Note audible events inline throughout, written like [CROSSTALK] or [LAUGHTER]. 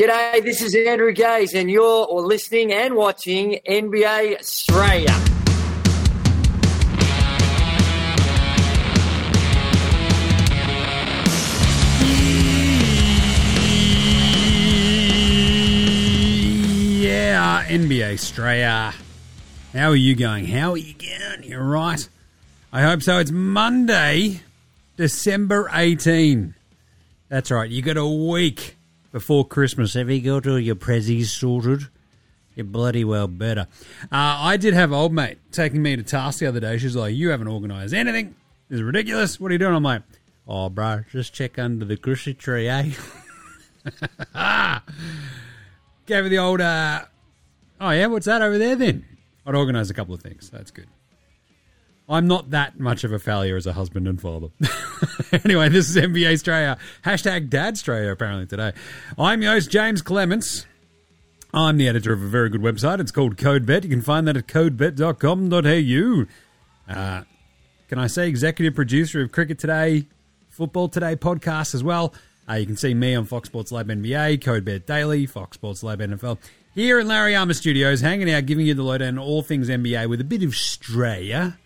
G'day, this is Andrew Gaze, and you're listening and watching NBA Straya. Yeah, NBA Straya. How are you going? How are you going? You're right. I hope so. It's Monday, December 18. That's right. You got a week before Christmas. Have you got all your prezzies sorted? You bloody well better. Uh, I did have old mate taking me to task the other day. She's like, "You haven't organised anything. This is ridiculous. What are you doing?" I'm like, "Oh, bro, just check under the Christmas tree, eh?" [LAUGHS] Gave her the old, uh, "Oh yeah, what's that over there?" Then I'd organise a couple of things. That's good. I'm not that much of a failure as a husband and father. [LAUGHS] anyway, this is NBA Straya. Hashtag Dad Australia, apparently, today. I'm your host, James Clements. I'm the editor of a very good website. It's called CodeBet. You can find that at codebet.com.au. Uh, can I say executive producer of Cricket Today, Football Today podcast as well? Uh, you can see me on Fox Sports Lab NBA, CodeBet Daily, Fox Sports Lab NFL. Here in Larry Armour Studios, hanging out, giving you the lowdown on all things NBA with a bit of Australia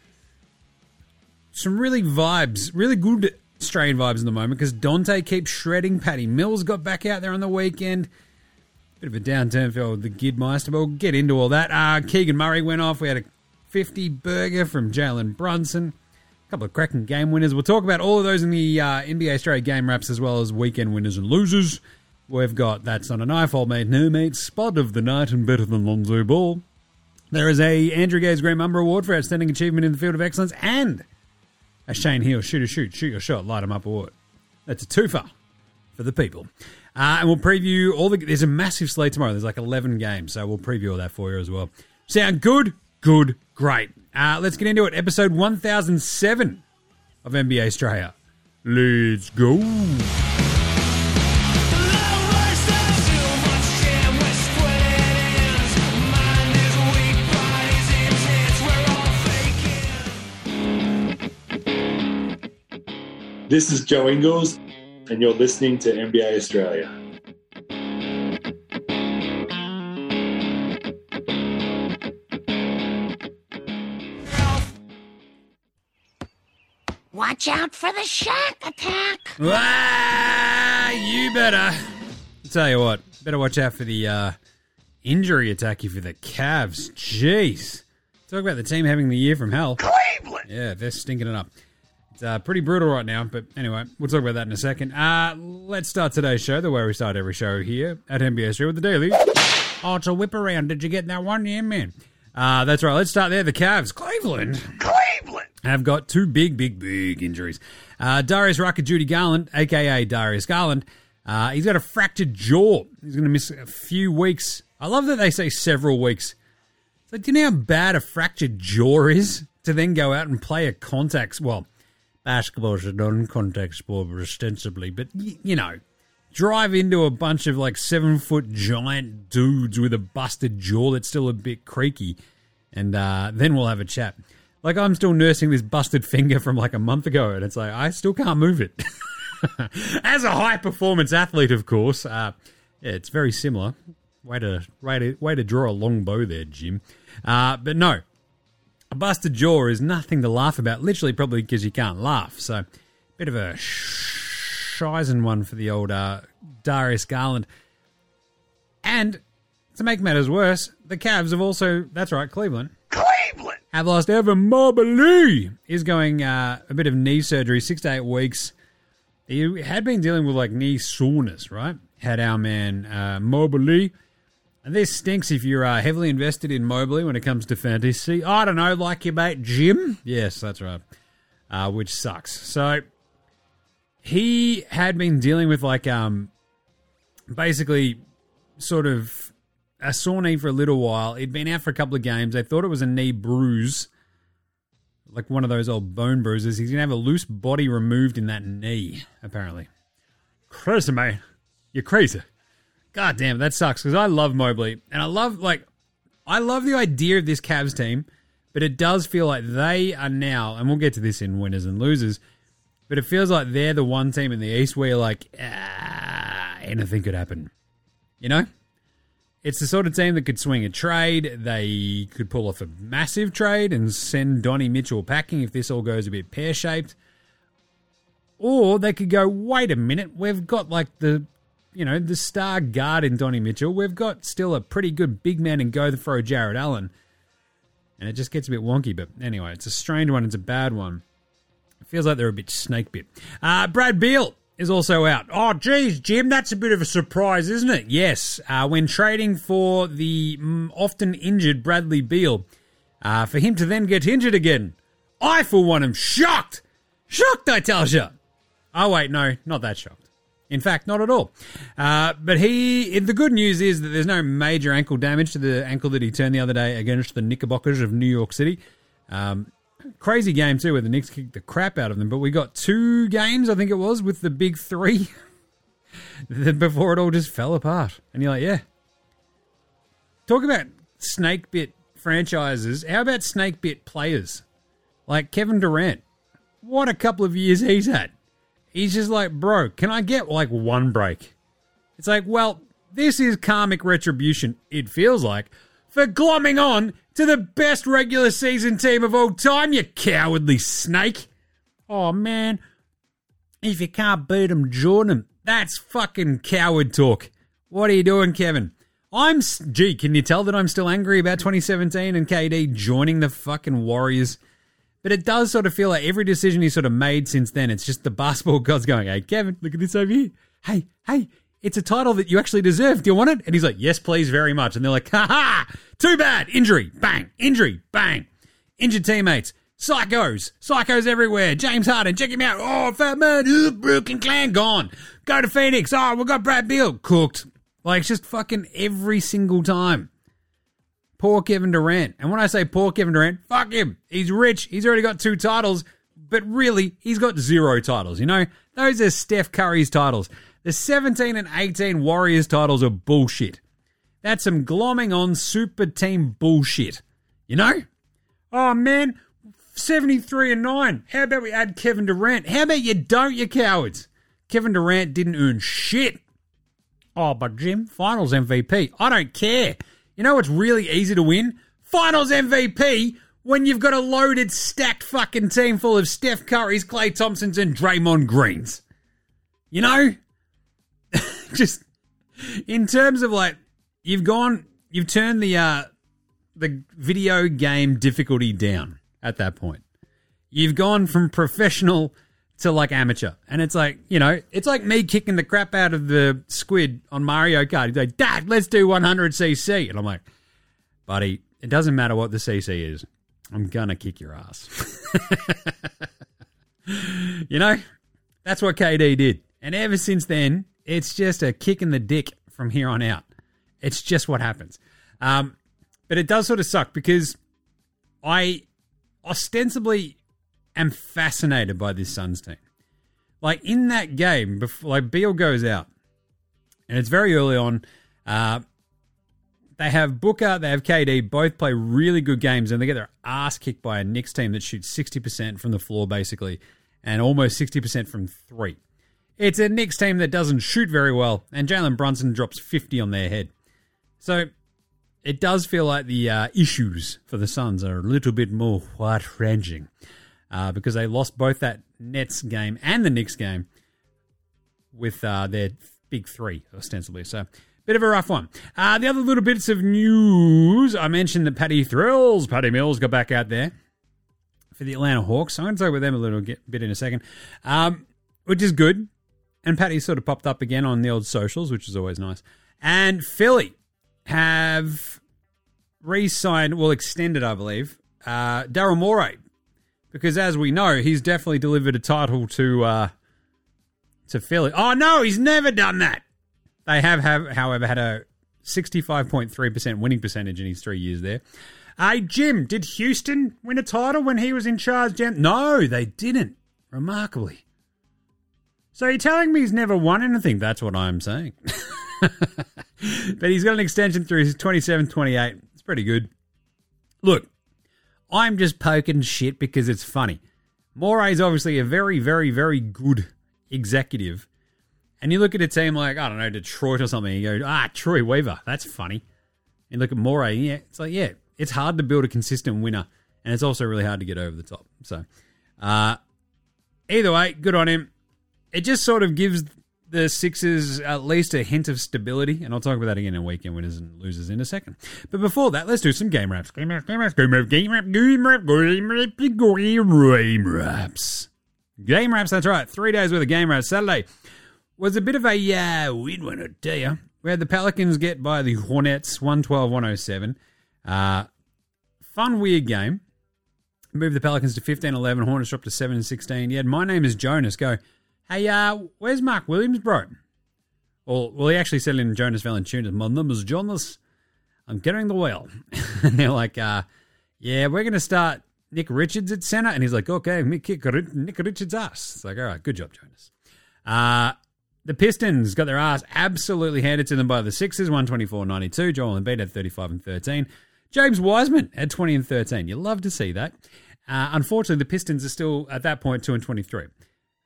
some really vibes, really good Australian vibes in the moment because Dante keeps shredding. Patty Mills got back out there on the weekend. Bit of a downturn for the Gidmeister, but we'll get into all that. Uh, Keegan Murray went off. We had a 50 burger from Jalen Brunson. A couple of cracking game winners. We'll talk about all of those in the uh, NBA Australia game wraps as well as weekend winners and losers. We've got That's Not a Knife, Old Mate, No Mate, Spud of the Night, and Better Than Lonzo Ball. There is a Andrew Gaze Grey Mamba Award for Outstanding Achievement in the Field of Excellence and a Shane Heal shoot a shoot, shoot your shot, light 'em up award. That's a twofer for the people. Uh, and we'll preview all the. There's a massive slate tomorrow. There's like 11 games, so we'll preview all that for you as well. Sound good? Good, great. Uh, let's get into it. Episode 1007 of NBA Straya. Let's go. This is Joe Ingles, and you're listening to NBA Straya. Watch out for the shark attack. Ah, you better. I'll tell you what, better watch out for the uh, injury attack you for the Cavs. Jeez. Talk about the team having the year from hell. Cleveland. Yeah, they're stinking it up. It's uh, pretty brutal right now, but anyway, we'll talk about that in a second. Uh, let's start today's show the way we start every show here at NBA Show with the Daily. Oh, it's a whip around. Did you get that one? Yeah, man. Uh, that's right. Let's start there. The Cavs, Cleveland, Cleveland. have got two big, big, big injuries. Uh, Darius Rucker, Judy Garland, aka Darius Garland, uh, he's got a fractured jaw. He's going to miss a few weeks. I love that they say several weeks. So, do you know how bad a fractured jaw is to then go out and play a contacts? Well, basketball is a non-contact sport, ostensibly, but y- you know, drive into a bunch of like seven foot giant dudes with a busted jaw that's still a bit creaky, and uh, then we'll have a chat. Like I'm still nursing this busted finger from like a month ago, and it's like I still can't move it. [LAUGHS] As a high performance athlete, of course, uh, yeah, it's very similar. Way to way to way to draw a long bow there, Jim. Uh, but no, a busted jaw is nothing to laugh about. Literally, probably because you can't laugh. So, bit of a shizen one for the old uh, Darius Garland. And to make matters worse, the Cavs have also, that's right, Cleveland, Cleveland. have lost Evan Mobley. He's going uh, a bit of knee surgery, six to eight weeks. He had been dealing with like knee soreness, right? Had our man uh, Mobley. And this stinks if you're uh, heavily invested in Mobley when it comes to fantasy. I don't know, like your mate Jim. Yes, that's right. Uh, which sucks. So he had been dealing with like um basically sort of a sore knee for a little while. He'd been out for a couple of games. They thought it was a knee bruise, like one of those old bone bruises. He's gonna have a loose body removed in that knee, apparently. Crazy, mate. You're crazy. God damn, that sucks because I love Mobley and I love like I love the idea of this Cavs team, but it does feel like they are now, and we'll get to this in winners and losers. But it feels like they're the one team in the East where like, ah, anything could happen. You know? It's the sort of team that could swing a trade. They could pull off a massive trade and send Donnie Mitchell packing if this all goes a bit pear shaped. Or they could go, wait a minute, we've got like the, you know, the star guard in Donnie Mitchell. We've got still a pretty good big man in go throw Jarrett Allen. And it just gets a bit wonky. But anyway, it's a strange one. It's a bad one. It feels like they're a bit snake bit. Uh, Brad Beal is also out. Oh, geez, Jim, that's a bit of a surprise, isn't it? Yes. Uh, when trading for the mm, often injured Bradley Beal, uh, for him to then get injured again, I, for one, am shocked. Shocked, I tell you. Oh, wait, no, not that shocked. In fact, not at all. Uh, but he, the good news is that there's no major ankle damage to the ankle that he turned the other day against the Knickerbockers of New York City. Um, crazy game too, where the Knicks kicked the crap out of them. But we got two games, I think it was, with the big three [LAUGHS] before it all just fell apart. And you're like, yeah. Talk about snake bit franchises. How about snake bit players? Like Kevin Durant. What a couple of years he's had. He's just like, bro, can I get like one break? It's like, well, this is karmic retribution, it feels like, for glomming on to the best regular season team of all time, you cowardly snake. Oh, man. If you can't beat them, join them. That's fucking coward talk. What are you doing, Kevin? I'm. Gee, can you tell that I'm still angry about 2017 and KD joining the fucking Warriors? But it does sort of feel like every decision he's sort of made since then, it's just the basketball gods going, hey, Kevin, look at this over here. Hey, hey, it's a title that you actually deserve. Do you want it? And he's like, yes, please, very much. And they're like, ha ha, too bad. Injury, bang, injury, bang. Injured teammates, psychos, psychos everywhere. James Harden, check him out. Oh, fat man, Ooh, Brooklyn Clan, gone. Go to Phoenix. Oh, we've got Brad Beal, cooked. Like, it's just fucking every single time. Poor Kevin Durant. And when I say poor Kevin Durant, fuck him. He's rich. He's already got two titles, but really, he's got zero titles. You know, those are Steph Curry's titles. The 17 and 18 Warriors titles are bullshit. That's some glomming on super team bullshit. You know? Oh man, 73 and 9. How about we add Kevin Durant? How about you don't, you cowards? Kevin Durant didn't earn shit. Oh, but Jim, finals MVP. I don't care. You know what's really easy to win? Finals MVP when you've got a loaded, stacked fucking team full of Steph Curry's, Klay Thompsons, and Draymond Greens. You know? [LAUGHS] Just in terms of like, you've gone, you've turned the, uh, the video game difficulty down at that point. You've gone from professional to like amateur. And it's like, you know, it's like me kicking the crap out of the squid on Mario Kart. He's like, Dad, let's do 100cc. And I'm like, buddy, it doesn't matter what the CC is. I'm going to kick your ass. [LAUGHS] you know, that's what KD did. And ever since then, it's just a kick in the dick from here on out. It's just what happens. Um, but it does sort of suck because I ostensibly am fascinated by this Suns team. Like in that game, before, like Beal goes out, and it's very early on. Uh, they have Booker, they have KD, both play really good games, and they get their ass kicked by a Knicks team that shoots 60% from the floor, basically, and almost 60% from three. It's a Knicks team that doesn't shoot very well, and Jalen Brunson drops 50 on their head. So it does feel like the uh, issues for the Suns are a little bit more wide ranging uh, because they lost both that Nets game and the Knicks game with uh, their big three, ostensibly. So, bit of a rough one. Uh, the other little bits of news I mentioned that Patty Thrills, Patty Mills, got back out there for the Atlanta Hawks. I'm going to talk with them a little bit in a second, um, which is good. And Patty sort of popped up again on the old socials, which is always nice. And Philly have re signed, well, extended, I believe, uh, Daryl Morey because as we know, he's definitely delivered a title to uh, to Philly. Oh no, he's never done that. They have, have however, had a 65.3% winning percentage in his three years there. Hey, Jim, did Houston win a title when he was in charge? No, they didn't. Remarkably. So you're telling me he's never won anything? That's what I'm saying. [LAUGHS] but he's got an extension through his 27 28. It's pretty good. Look, I'm just poking shit because it's funny. Morey is obviously a very, very, very good executive. And you look at a team like, I don't know, Detroit or something, you go, ah, Troy Weaver, that's funny. And look at Morey, yeah, it's like, yeah, it's hard to build a consistent winner, and it's also really hard to get over the top. So, uh, either way, good on him. It just sort of gives the Sixers at least a hint of stability, and I'll talk about that again in weekend winners and losers in a second. But before that, let's do some game wraps. Game wraps, game wraps, game wraps, game wraps, game wraps, game wraps, game wraps. Game wraps, that's right. Three days worth of game wraps. Saturday was a bit of a uh, win one, I tell you. We had the Pelicans get by the Hornets 112 107. Uh, fun, weird game. Moved the Pelicans to 15 11. Hornets dropped to 7 16. You My Name is Jonas go, Hey, uh, where's Mark Williams, bro? Or, well, he actually said in Jonas Valanciunas, My name is Jonas. I'm getting the wheel. [LAUGHS] and they're like, uh, Yeah, we're going to start Nick Richards at center. And he's like, Okay, Nick Nick Richards' ass. It's like, All right, good job, Jonas. Uh, the Pistons got their ass absolutely handed to them by the Sixers, 124-92. Joel Embiid had 35 and 13. James Wiseman had 20 and 13. You love to see that. Uh, unfortunately, the Pistons are still at that point 2 and 23.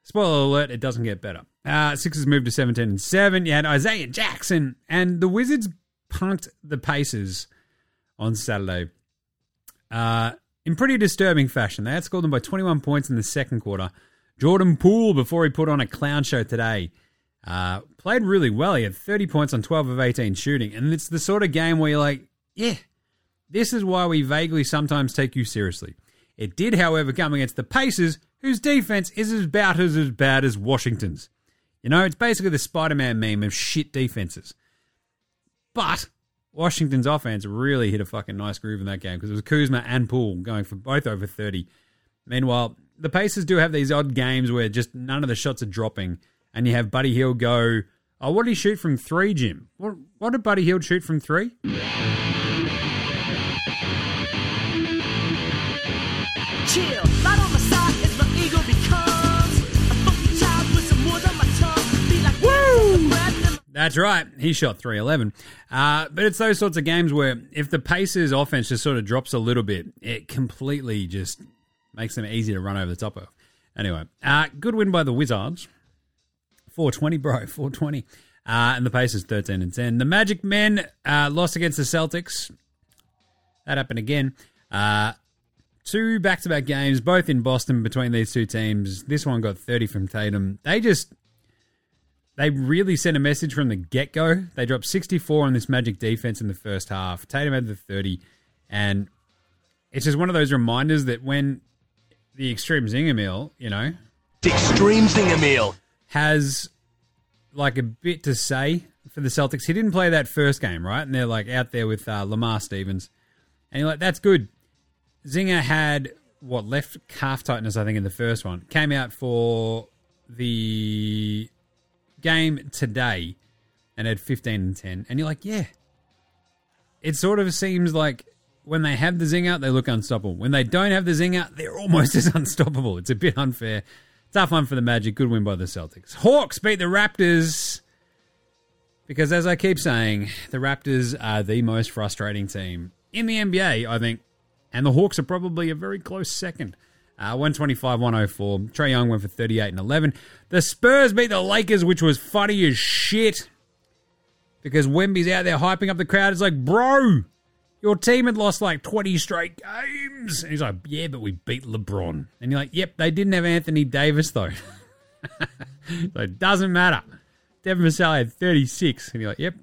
Spoiler alert, it doesn't get better. Uh, Sixers moved to 17 and 7. You had Isaiah Jackson, and the Wizards punked the Pacers on Saturday uh, in pretty disturbing fashion. They outscored them by 21 points in the second quarter. Jordan Poole, before he put on a clown show today, uh, played really well. He had 30 points on 12 of 18 shooting. And it's the sort of game where you're like, yeah, this is why we vaguely sometimes take you seriously. It did, however, come against the Pacers, whose defense is about as, as bad as Washington's. You know, it's basically the Spider Man meme of shit defenses. But Washington's offense really hit a fucking nice groove in that game because it was Kuzma and Poole going for both over 30. Meanwhile, the Pacers do have these odd games where just none of the shots are dropping, and you have Buddy Hield go, Oh, what did he shoot from three, Jim? What, what did Buddy Hield shoot from three? chill. That's right. He shot 311. Uh, but it's those sorts of games where if the Pacers offense just sort of drops a little bit, it completely just makes them easy to run over the top of. Anyway, uh, good win by the Wizards. 420, bro. [LAUGHS] 420. Uh, and the Pacers 13 and 10. The Magic men uh, lost against the Celtics. That happened again. Uh, two back to back games, both in Boston between these two teams. This one got 30 from Tatum. They just, they really sent a message from the get go. They dropped 64 on this Magic defense in the first half. Tatum had the 30. And it's just one of those reminders that when the extreme zinger meal, you know, Extreme Zinger Meal. has like a bit to say for the Celtics. He didn't play that first game, right? And they're like out there with uh, Lamar Stevens. And you're like, that's good. Zinger had what left calf tightness, I think, in the first one. Came out for the game today and had 15 and 10. And you're like, yeah. It sort of seems like when they have the zinger, they look unstoppable. When they don't have the zinger, they're almost [LAUGHS] as unstoppable. It's a bit unfair. Tough one for the Magic. Good win by the Celtics. Hawks beat the Raptors. Because as I keep saying, the Raptors are the most frustrating team in the NBA, I think. And the Hawks are probably a very close second. Uh, 125 104. Trae Young went for 38 and 11. The Spurs beat the Lakers, which was funny as shit. Because Wemby's out there hyping up the crowd. It's like, bro, your team had lost like 20 straight games. And he's like, yeah, but we beat LeBron. And you're like, yep, they didn't have Anthony Davis, though. [LAUGHS] so it doesn't matter. Devin Vassell had 36. And you're like, yep.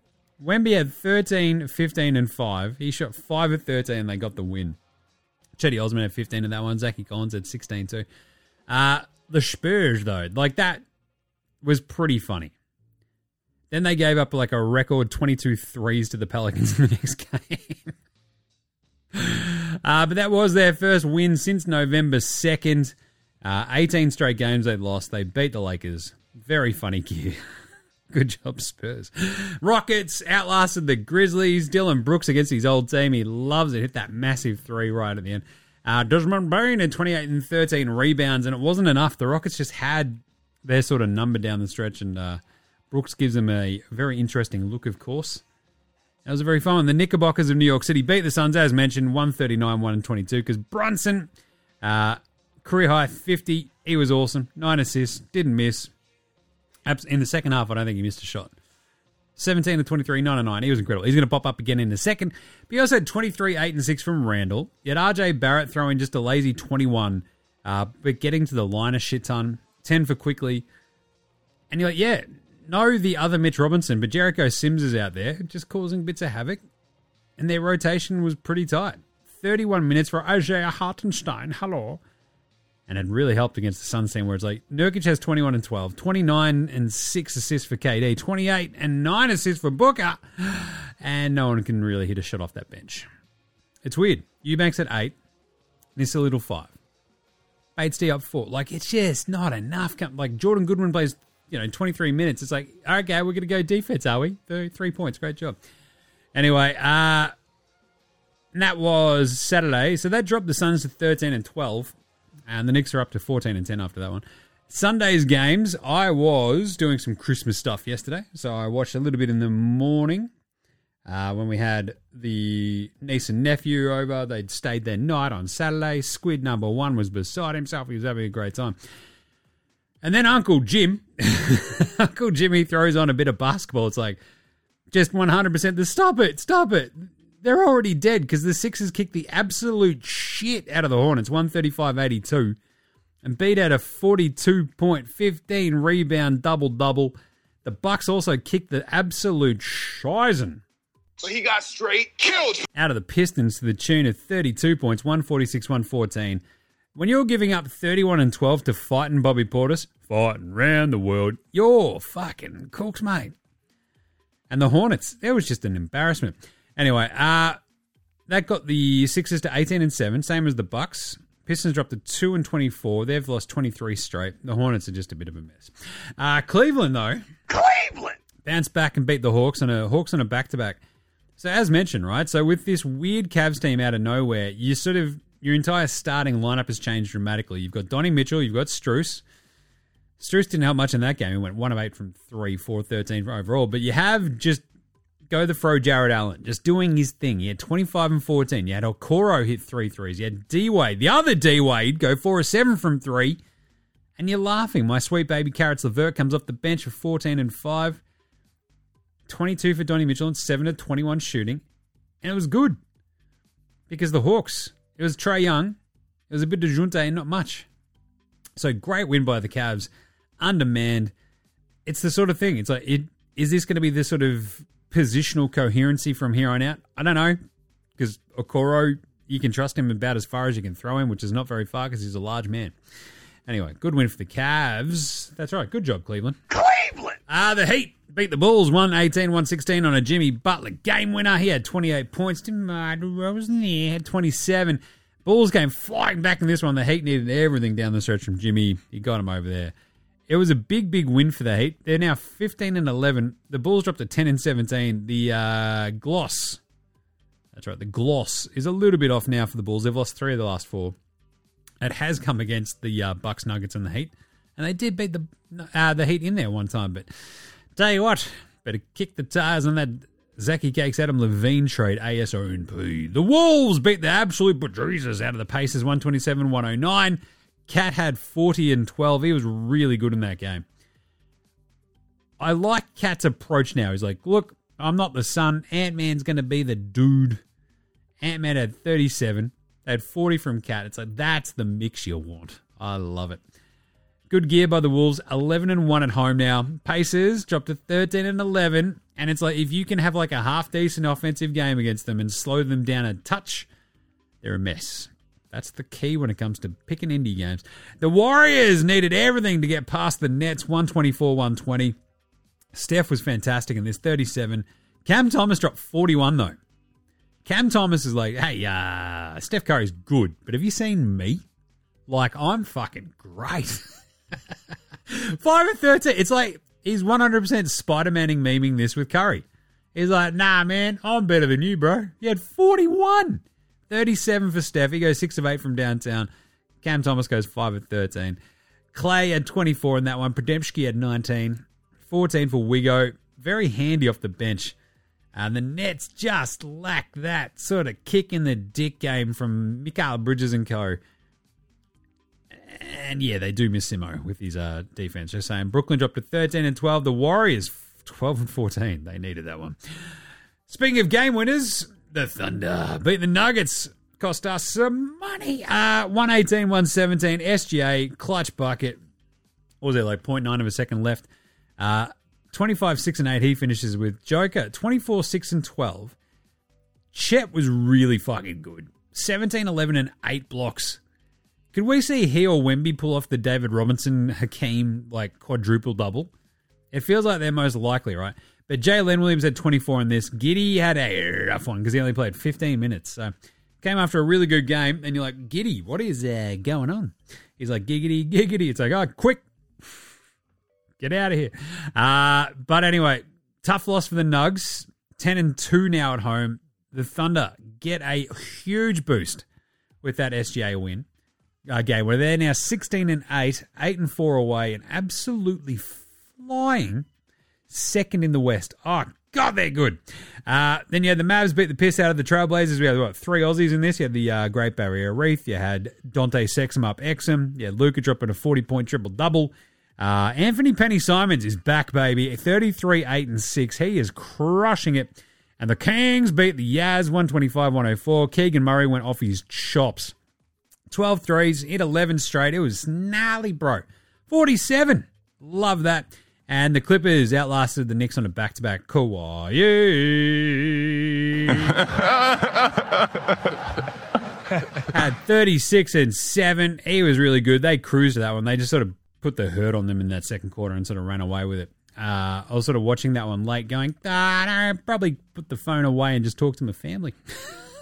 Wemby had 13, 15, and 5. He shot 5 of 13 and they got the win. Cedi Osman had 15 in that one. Zachy Collins had 16 too. Uh, the Spurs, though, like that was pretty funny. Then they gave up like a record 22 threes to the Pelicans in the next [LAUGHS] game. uh, but that was their first win since November 2nd. Uh, 18 straight games they lost. They beat the Lakers. Very funny gear. [LAUGHS] Good job, Spurs. Rockets outlasted the Grizzlies. Dillon Brooks against his old team. He loves it. Hit that massive three right at the end. Uh, Desmond Bane had 28 and 13 rebounds, and it wasn't enough. The Rockets just had their sort of number down the stretch, and uh, Brooks gives them a very interesting look, of course. That was a very fun one. The Knickerbockers of New York City beat the Suns, as mentioned, 139 1 22, because Brunson, uh, career high 50. He was awesome. Nine assists, didn't miss. In the second half, I don't think he missed a shot. 17 to 23, 9 and 9. He was incredible. He's going to pop up again in a second. But he also had 23, 8 and 6 from Randle. You had RJ Barrett throwing just a lazy 21, uh, but getting to the line a shit ton. 10 for quickly. And you're like, yeah, no, the other Mitch Robinson, but Jericho Sims is out there just causing bits of havoc. And their rotation was pretty tight. 31 minutes for Ajay Hartenstein. Hello. And it really helped against the Suns team where it's like Nurkic has 21 and 12, 29 and 6 assists for KD, 28 and 9 assists for Booker. And no one can really hit a shot off that bench. It's weird. Eubanks at 8, Nassir Little 5. Bates-Diop 4. Like, it's just not enough. Like, Jordan Goodwin plays, you know, 23 minutes. It's like, okay, we're going to go defense, are we? Three, points. Great job. Anyway, uh, and that was Saturday. So that dropped the Suns to 13 and 12. And the Knicks are up to 14 and 10 after that one. Sunday's games, I was doing some Christmas stuff yesterday. So I watched a little bit in the morning uh, when we had the niece and nephew over. They'd stayed their night on Saturday. Squid number one was beside himself. He was having a great time. And then Uncle Jim, [LAUGHS] Uncle Jimmy throws on a bit of basketball. It's like, just 100% the stop it, stop it. They're already dead because the Sixers kicked the absolute shit out of the Hornets, 135 82, and beat out a 42 point 15 rebound double double. The Bucks also kicked the absolute shizen So he got straight killed. out of the Pistons to the tune of 32 points, 146 114. When you're giving up 31 and 12 to fighting Bobby Portis, fighting round the world, you're fucking cooks, mate. And the Hornets, that was just an embarrassment. Anyway, uh, that got the Sixers to 18 and 7, same as the Bucks. Pistons dropped to 2 and 24. They've lost 23 straight. The Hornets are just a bit of a mess. Uh, Cleveland, though, Cleveland. bounced back and beat the Hawks on a Hawks on a back to back. So as mentioned, right? So with this weird Cavs team out of nowhere, you sort of your entire starting lineup has changed dramatically. You've got Donnie Mitchell, you've got Strus. Strus didn't help much in that game. He went one of eight from three, four, 13 overall. But you have just go the fro Jarrett Allen, just doing his thing. He had 25 and 14. You had Okoro hit three threes. You had D Wade, the other D Wade, go four or seven from three. And you're laughing. My sweet baby Carrots Levert comes off the bench for 14 and 5. 22 for Donnie Mitchell and 7 to 21 shooting. And it was good. Because the Hawks, it was Trae Young. It was a bit of Junte and not much. So great win by the Cavs. Undermanned. It's the sort of thing. It's like, it, is this going to be this sort of positional coherency from here on out? I don't know. Because Okoro, you can trust him about as far as you can throw him, which is not very far because he's a large man. Anyway, good win for the Cavs. That's right. Good job, Cleveland. Cleveland. Ah, the Heat beat the Bulls 118 116 on a Jimmy Butler game winner. He had 28 points. DeMar DeRozan there had 27. Bulls came flying back in this one. The Heat needed everything down the stretch from Jimmy. He got him over there. It was a big, big win for the Heat. They're now 15 and 11. The Bulls dropped to 10 and 17. The uh, gloss, that's right, the gloss is a little bit off now for the Bulls. They've lost three of the last four. It has come against the uh, Bucks, Nuggets, and the Heat, and they did beat the uh, the Heat in there one time. But tell you what, better kick the tires on that Zachy Cakes Adam Levine trade ASONP. The Wolves beat the absolute bejesus out of the Pacers 127 109. KAT had 40 and 12. He was really good in that game. I like KAT's approach now. He's like, look, I'm not the son. Ant Man's going to be the dude. Ant Man had 37. They had 40 from KAT. It's like, that's the mix you want. I love it. Good gear by the Wolves. 11 and 1 at home now. Pacers dropped to 13 and 11. And it's like, if you can have like a half decent offensive game against them and slow them down a touch, they're a mess. That's the key when it comes to picking Indy games. The Warriors needed everything to get past the Nets 124 120. Steph was fantastic in this 37. Cam Thomas dropped 41 though. Cam Thomas is like, hey, uh, Steph Curry's good, but have you seen me? Like, I'm fucking great. [LAUGHS] 5 and 13. It's like he's 100% Spider Maning memeing this with Curry. He's like, nah, man, I'm better than you, bro. You had 41. 37 for Steph. He goes 6 of 8 from downtown. Cam Thomas goes 5 of 13. Klay had 24 in that one. Podziemski had 19. 14 for Wigo. Very handy off the bench. And the Nets just lack that sort of kick in the dick game from Mikal Bridges and co. And yeah, they do miss Simo with his uh, defense. Just saying. Brooklyn dropped to 13 and 12. The Warriors 12 and 14. They needed that one. Speaking of game winners, the Thunder beat the Nuggets. Cost us some money. Uh, 118, 117. SGA, clutch bucket. What was there, like 0.9 of a second left? Uh, 25, 6 and 8. He finishes with Joker, 24, 6 and 12. Chet was really fucking good. 17, 11 and 8 blocks. Could we see he or Wemby pull off the David Robinson Hakeem like quadruple double? It feels like they're most likely, right? But Jalen Williams had 24 in this. Giddy had a rough one because he only played 15 minutes. So came after a really good game, and you're like, Giddy, what is uh, going on? He's like, giggity, giggity. It's like, oh, quick, get out of here. Uh, but anyway, tough loss for the Nugs. 10 and 2 now at home. The Thunder get a huge boost with that SGA win. Uh, game where they're now 16 and 8, 8 and 4 away, and absolutely flying second in the West. Oh, God, they're good. Uh, then you had the Mavs beat the piss out of the Trailblazers. We had, what, three Aussies in this? You had the uh, Great Barrier Reef. You had Dante Sexum up Exum. You had Luka dropping a 40 point triple double. Uh, Anfernee Penny Simons is back, baby. 33, 8, and 6. He is crushing it. And the Kings beat the Yaz 125 104. Keegan Murray went off his chops. 12 threes, hit 11 straight. It was gnarly, bro. 47. Love that. And the Clippers outlasted the Knicks on a back to back. Kawhi. [LAUGHS] Had 36 and 7. He was really good. They cruised that one. They just sort of put the hurt on them in that second quarter and sort of ran away with it. Uh, I was sort of watching that one late going, ah, no, probably put the phone away and just talk to my family.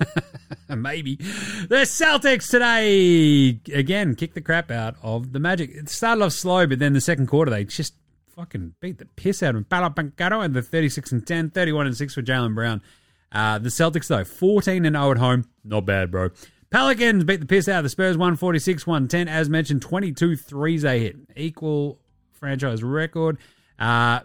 [LAUGHS] Maybe. The Celtics today, again, kicked the crap out of the Magic. It started off slow, but then the second quarter, they just fucking beat the piss out of Paolo Banchero and the 36 and 10, 31 and 6 for Jaylen Brown. Uh, the Celtics, though, 14 and 0 at home. Not bad, bro. Pelicans beat the piss out of the Spurs 146 110. As mentioned, 22 threes they hit. Equal franchise record. Uh,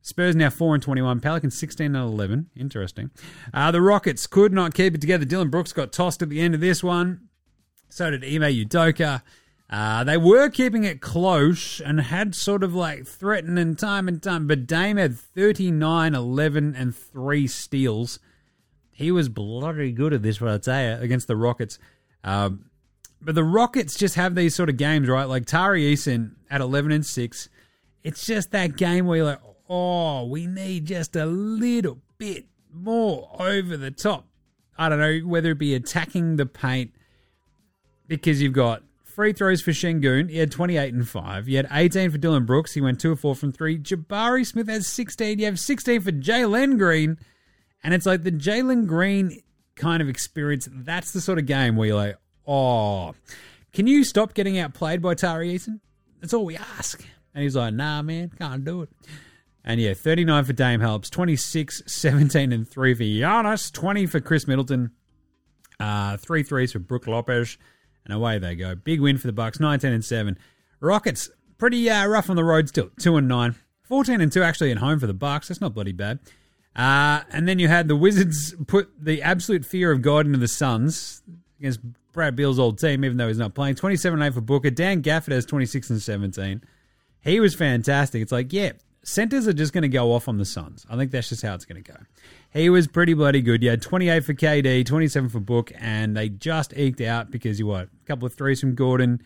Spurs now 4 and 21. Pelicans 16 and 11. Interesting. Uh, the Rockets could not keep it together. Dillon Brooks got tossed at the end of this one. So did Ime Udoka. Uh, they were keeping it close and had sort of like threatening time and time, but Dame had 39, 11, and 3 steals. He was bloody good at this, what I'd say, against the Rockets. Um, but the Rockets just have these sort of games, right? Like Tari Eason at 11 and 6. It's just that game where you're like, oh, we need just a little bit more over the top. I don't know, whether it be attacking the paint, because you've got free throws for Sengun. He had 28 and 5. You had 18 for Dillon Brooks. He went 2 or 4 from 3. Jabari Smith has 16. You have 16 for Jalen Green. And it's like the Jalen Green kind of experience. That's the sort of game where you're like, oh, can you stop getting outplayed by Tari Eason? That's all we ask. And he's like, nah, man, can't do it. And yeah, 39 for Dame helps, 26, 17, and 3 for Giannis, 20 for Khris Middleton, uh, three threes for Brook Lopez, and away they go. Big win for the Bucks, 19 and 7. Rockets, pretty uh, rough on the road still, 2 and 9. 14 and 2 actually at home for the Bucks. That's not bloody bad. Uh, and then you had the Wizards put the absolute fear of God into the Suns against Brad Beal's old team, even though he's not playing. 27 8 for Booker. Dan Gafford has 26 and 17. He was fantastic. It's like, yeah, centers are just going to go off on the Suns. I think that's just how it's going to go. He was pretty bloody good. You had 28 for KD, 27 for Book, and they just eked out because you what? A couple of threes from Gordon.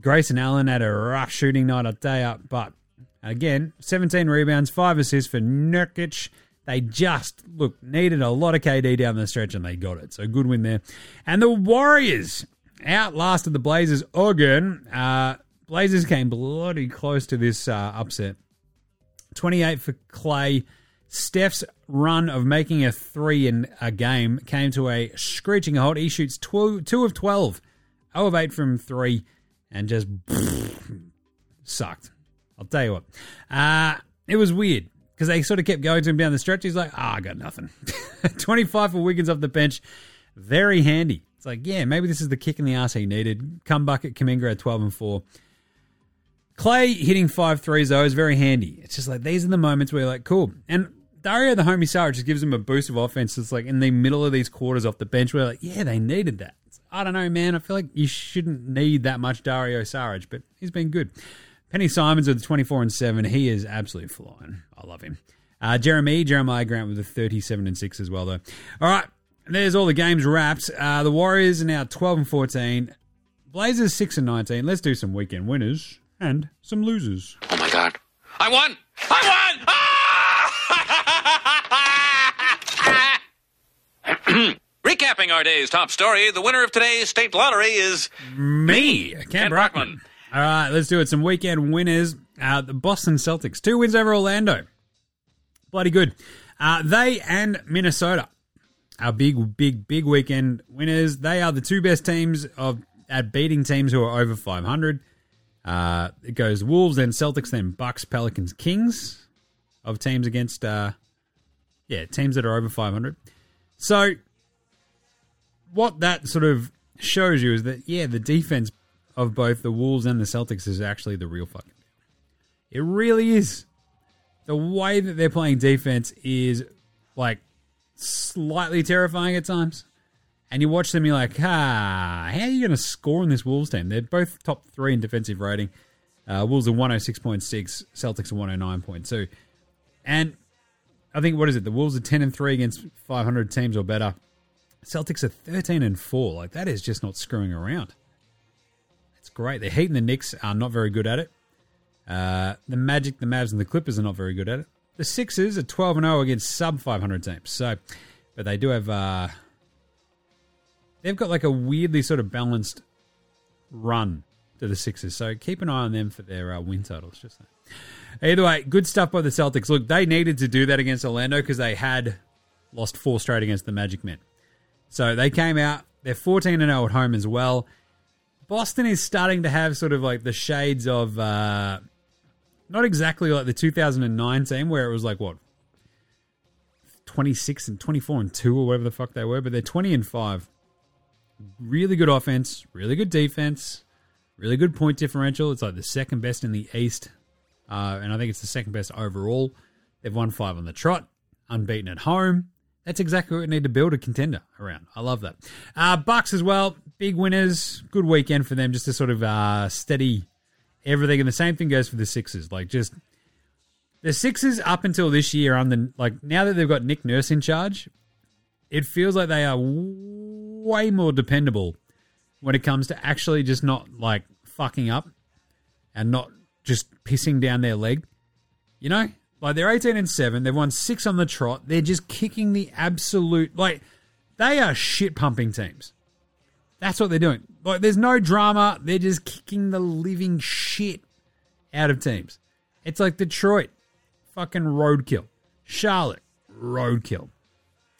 Grayson Allen had a rough shooting night, I'll tell you. But again, 17 rebounds, 5 assists for Nurkic. They just, look, needed a lot of KD down the stretch and they got it. So good win there. And the Warriors outlasted the Blazers again. Uh, Blazers came bloody close to this uh, upset. 28 for Klay. Steph's run of making a three in a game came to a screeching halt. He shoots two, two of 12, 0 of 8 from three, and just [LAUGHS] sucked. I'll tell you what. Uh, it was weird because they sort of kept going to him down the stretch. He's like, ah, oh, I got nothing. [LAUGHS] 25 for Wiggins off the bench. Very handy. It's like, yeah, maybe this is the kick in the ass he needed. Come bucket, Kuminga at 12 and 4. Klay hitting five threes though is very handy. It's just like these are the moments where you're like, cool. And Dario the homie Saric just gives him a boost of offense. It's like in the middle of these quarters off the bench where like, yeah, they needed that. I don't know, man. I feel like you shouldn't need that much Dario Saric, but he's been good. Penny Simons with the 24 and 7. He is absolutely flying. I love him. Uh, Jeremy, Jeremiah Grant with the 37 and 6 as well, though. All right, there's all the games wrapped. Uh, the Warriors are now 12 and 14. Blazers 6 and 19. Let's do some weekend winners and some losers. Oh my god. I won! I won! Ah! Recapping our day's top story, the winner of today's state lottery is Me, Kent, Kent Brockman. Brockman. All right, let's do it. Some weekend winners. Uh, the Boston Celtics, two wins over Orlando. Bloody good. Uh, they and Minnesota are big, big, big weekend winners. They are the two best teams of at beating teams who are over 500. Uh, it goes Wolves, then Celtics, then Bucks, Pelicans, Kings of teams against, uh, yeah, teams that are over 500. So what that sort of shows you is that yeah, the defense of both the Wolves and the Celtics is actually the real fucking. It really is. The way that they're playing defense is like slightly terrifying at times. And you watch them, you're like, ah, how are you going to score in this Wolves team? They're both top three in defensive rating. Uh, Wolves are 106.6, Celtics are 109.2. And I think, what is it? The Wolves are 10 and 3 against 500 teams or better. Celtics are 13 and 4. Like, that is just not screwing around. It's great. The Heat and the Knicks are not very good at it. Uh, the Magic, the Mavs, and the Clippers are not very good at it. The Sixers are 12 and 0 against sub 500 teams. So, but they do have, uh, they've got like a weirdly sort of balanced run to the Sixers. So keep an eye on them for their uh, win totals. Just that. Either way, good stuff by the Celtics. Look, they needed to do that against Orlando because they had lost four straight against the Magic Men. So they came out. They're 14 and 0 at home as well. Boston is starting to have sort of like the shades of uh, not exactly like the 2009 team where it was like what 26 and 24 and 2 or whatever the fuck they were, but they're 20 and 5. Really good offense, really good defense, really good point differential. It's like the second best in the East, uh, and I think it's the second best overall. They've won five on the trot, unbeaten at home. That's exactly what we need to build a contender around. I love that. Uh, Bucks as well, big winners. Good weekend for them, just to sort of uh, steady everything. And the same thing goes for the Sixers. Like just the Sixers up until this year, on the like now that they've got Nick Nurse in charge, it feels like they are way more dependable when it comes to actually just not like fucking up and not just pissing down their leg. You know, like they're 18 and 7. They've won six on the trot. They're just kicking the absolute, like, they are shit pumping teams. That's what they're doing. Like, there's no drama. They're just kicking the living shit out of teams. It's like Detroit, fucking roadkill. Charlotte, roadkill.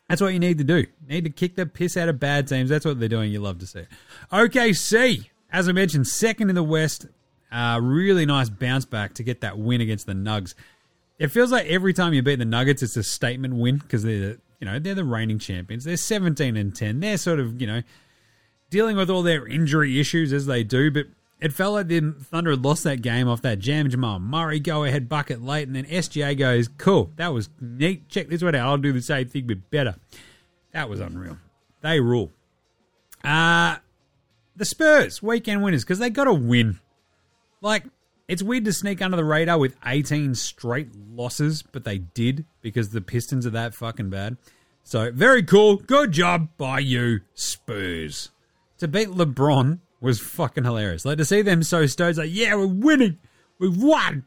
That's what you need to do. You need to kick the piss out of bad teams. That's what they're doing. You love to see it. OKC, as I mentioned, second in the West. Uh, really nice bounce back to get that win against the Nugs. It feels like every time you beat the Nuggets, it's a statement win because they're the, you know they're the reigning champions. They're seventeen and ten. They're sort of you know dealing with all their injury issues as they do, but it felt like the Thunder had lost that game off that jam Jamal Murray go ahead bucket late, and then SGA goes, "Cool, that was neat. Check this one out. I'll do the same thing, but better." That was unreal. They rule. Uh the Spurs weekend winners because they got to win. Like it's weird to sneak under the radar with 18 straight losses, but they did because the Pistons are that fucking bad. So, very cool. Good job by you, Spurs. To beat LeBron was fucking hilarious. Like, to see them so stoked, like, yeah, we're winning. We've won.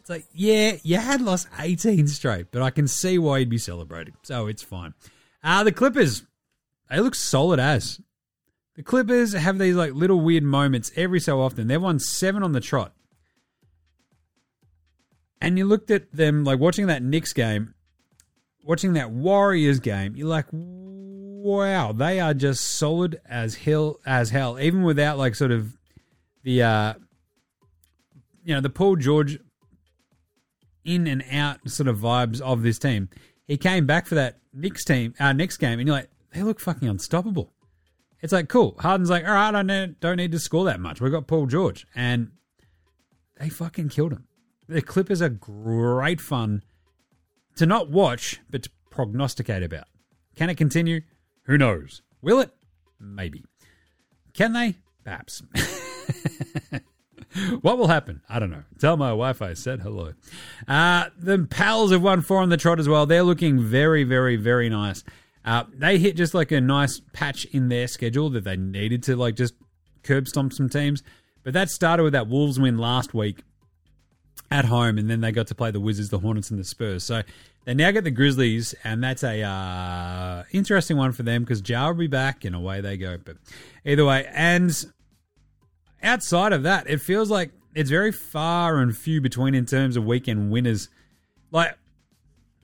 It's like, yeah, you had lost 18 straight, but I can see why you'd be celebrating. So, it's fine. Uh, the Clippers, they look solid as. The Clippers have these, like, little weird moments every so often. They've won seven on the trot. And you looked at them like watching that Knicks game, watching that Warriors game. You're like, wow, they are just solid as hell. As hell, even without like sort of the, uh, you know, the Paul George in and out sort of vibes of this team. He came back for that Knicks team, our next game, and you're like, they look fucking unstoppable. It's like cool. Harden's like, all right, I don't don't need to score that much. We've got Paul George, and they fucking killed him. The Clippers are great fun to not watch, but to prognosticate about. Can it continue? Who knows? Will it? Maybe. Can they? Perhaps. [LAUGHS] what will happen? I don't know. Tell my wife I said hello. Uh, the Pals have won four on the trot as well. They're looking very, very, very nice. Uh, they hit just like a nice patch in their schedule that they needed to like just curb stomp some teams. But that started with that Wolves win last week at home, and then they got to play the Wizards, the Hornets, and the Spurs. So they now get the Grizzlies, and that's a uh, interesting one for them because Ja will be back, and away they go. But either way, and outside of that, it feels like it's very far and few between in terms of weekend winners. Like,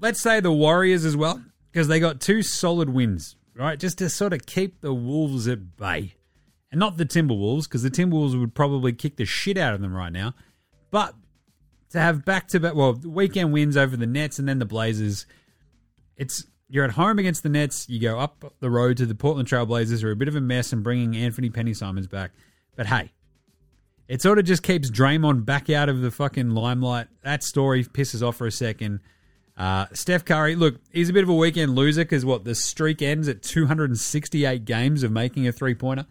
let's say the Warriors as well, because they got two solid wins, right? Just to sort of keep the Wolves at bay. And not the Timberwolves, because the Timberwolves would probably kick the shit out of them right now. But to have back to back, well, weekend wins over the Nets and then the Blazers, it's you're at home against the Nets. You go up the road to the Portland Trail Blazers, who are a bit of a mess and bringing Anfernee Penny Simons back. But hey, it sort of just keeps Draymond back out of the fucking limelight. That story pisses off for a second. Uh, Steph Curry, look, he's a bit of a weekend loser because what the streak ends at 268 games of making a three pointer,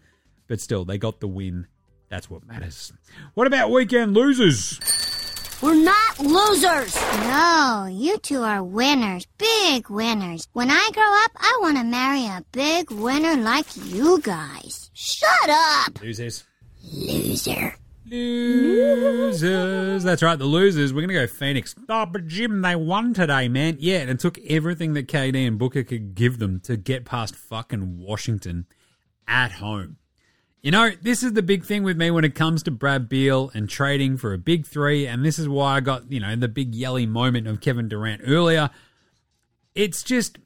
but still, they got the win. That's what matters. What about weekend losers? We're not losers. No, you two are winners, big winners. When I grow up, I want to marry a big winner like you guys. Shut up, Losers. loser. Losers. That's right, the losers. We're going to go Phoenix. Oh, but Jim, they won today, man. Yeah, and it took everything that KD and Booker could give them to get past fucking Washington at home. You know, this is the big thing with me when it comes to Brad Beal and trading for a big three, and this is why I got, you know, the big yelly moment of Kevin Durant earlier. It's just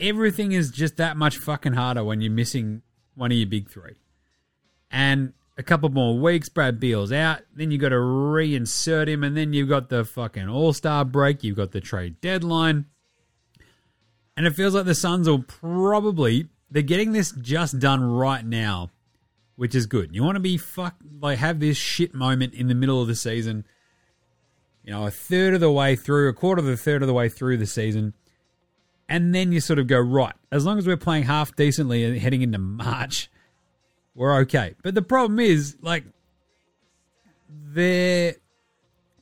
everything is just that much fucking harder when you're missing one of your big three. And a couple more weeks, Brad Beal's out. Then you got to reinsert him, and then you've got the fucking All Star break. You've got the trade deadline, and it feels like the Suns will probably they're getting this just done right now, which is good. You want to be fuck like have this shit moment in the middle of the season. You know, a third of the way through, a quarter of the third of the way through the season, and then you sort of go right. As long as we're playing half decently and heading into March, we're okay. But the problem is, like, their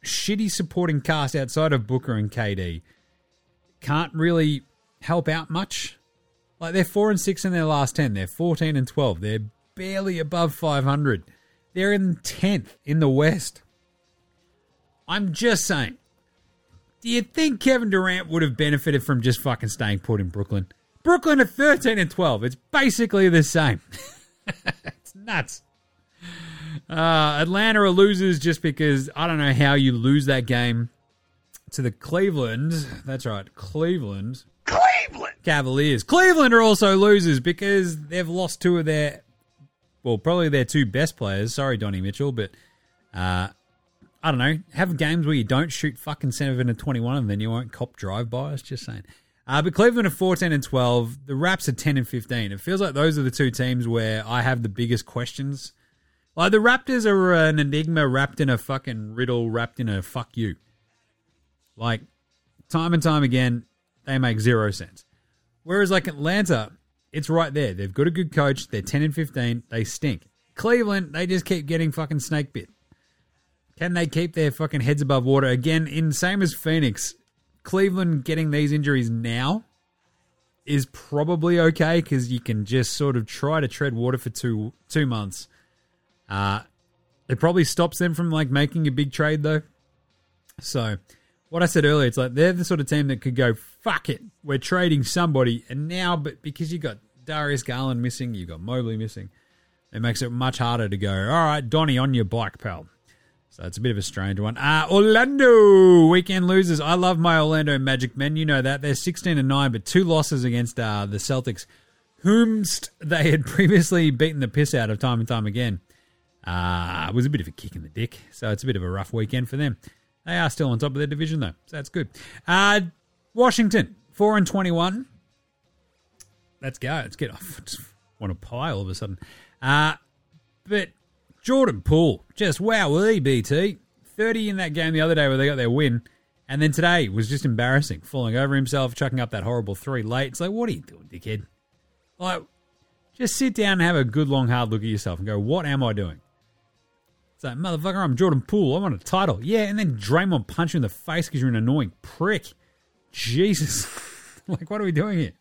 shitty supporting cast outside of Booker and KD can't really help out much. Like, they're 4 and 6 in their last 10. They're 14 and 12. They're barely above 500. They're in 10th in the West. I'm just saying. Do you think Kevin Durant would have benefited from just fucking staying put in Brooklyn? Brooklyn are 13 and 12. It's basically the same. [LAUGHS] it's nuts. Uh, Atlanta are losers just because I don't know how you lose that game to the Cleveland. That's right, Cleveland Cleveland. Cavaliers. Cleveland are also losers because they've lost two of their, well, probably their two best players. Sorry, Donnie Mitchell, but uh, I don't know. Have games where you don't shoot fucking seven and twenty-one, and then you won't cop drive-bys. Just saying. Uh, but Cleveland are 14 and 12. The Raps are 10 and 15. It feels like those are the two teams where I have the biggest questions. Like the Raptors are an enigma wrapped in a fucking riddle, wrapped in a fuck you. Like time and time again, they make zero sense. Whereas like Atlanta, it's right there. They've got a good coach. They're 10 and 15. They stink. Cleveland, they just keep getting fucking snake bit. Can they keep their fucking heads above water again? In same as Phoenix, Cleveland getting these injuries now is probably okay because you can just sort of try to tread water for two two months. Uh, it probably stops them from like making a big trade though. So, what I said earlier, it's like they're the sort of team that could go fuck it, we're trading somebody, and now, but because you got Darius Garland missing, you got Mobley missing, it makes it much harder to go. All right, Donnie, on your bike, pal. So it's a bit of a strange one. Uh, Orlando weekend losers. I love my Orlando Magic men. You know that they're sixteen and nine, but two losses against uh, the Celtics, whomst they had [LAUGHS] previously beaten the piss out of time and time again. Uh, it was a bit of a kick in the dick, so it's a bit of a rough weekend for them. They are still on top of their division though, so that's good. Uh, Washington four and twenty-one. Let's go. Let's get off. Just want to pie all of a sudden. Uh, but Jordan Poole, just wow, BT. 30 in that game the other day where they got their win. And then today was just embarrassing, falling over himself, chucking up that horrible three late. It's like, what are you doing, dickhead? Like, Just sit down and have a good long hard look at yourself and go, what am I doing? It's like, motherfucker, I'm Jordan Poole. I want a title. Yeah, and then Draymond punch you in the face because you're an annoying prick. Jesus. [LAUGHS] like, what are we doing here?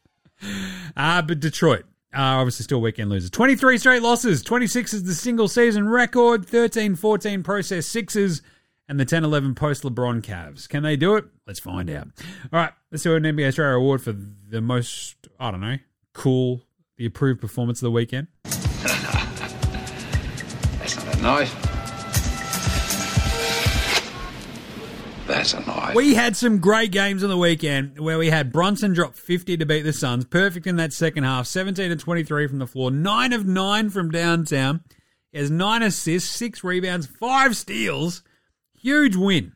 Uh, but Detroit, uh, obviously still weekend losers. 23 straight losses. 26 is the single season record. 13 14 process sixes. And the 10 11 post LeBron Cavs. Can they do it? Let's find out. All right, let's do an NBA Straya award for the most, I don't know, cool, the approved performance of the weekend. [LAUGHS] That's not a knife. That's a knife. We had some great games on the weekend where we had Brunson drop 50 to beat the Suns, perfect in that second half, 17 to 23 from the floor, 9 of 9 from downtown. He has 9 assists, 6 rebounds, 5 steals. Huge win.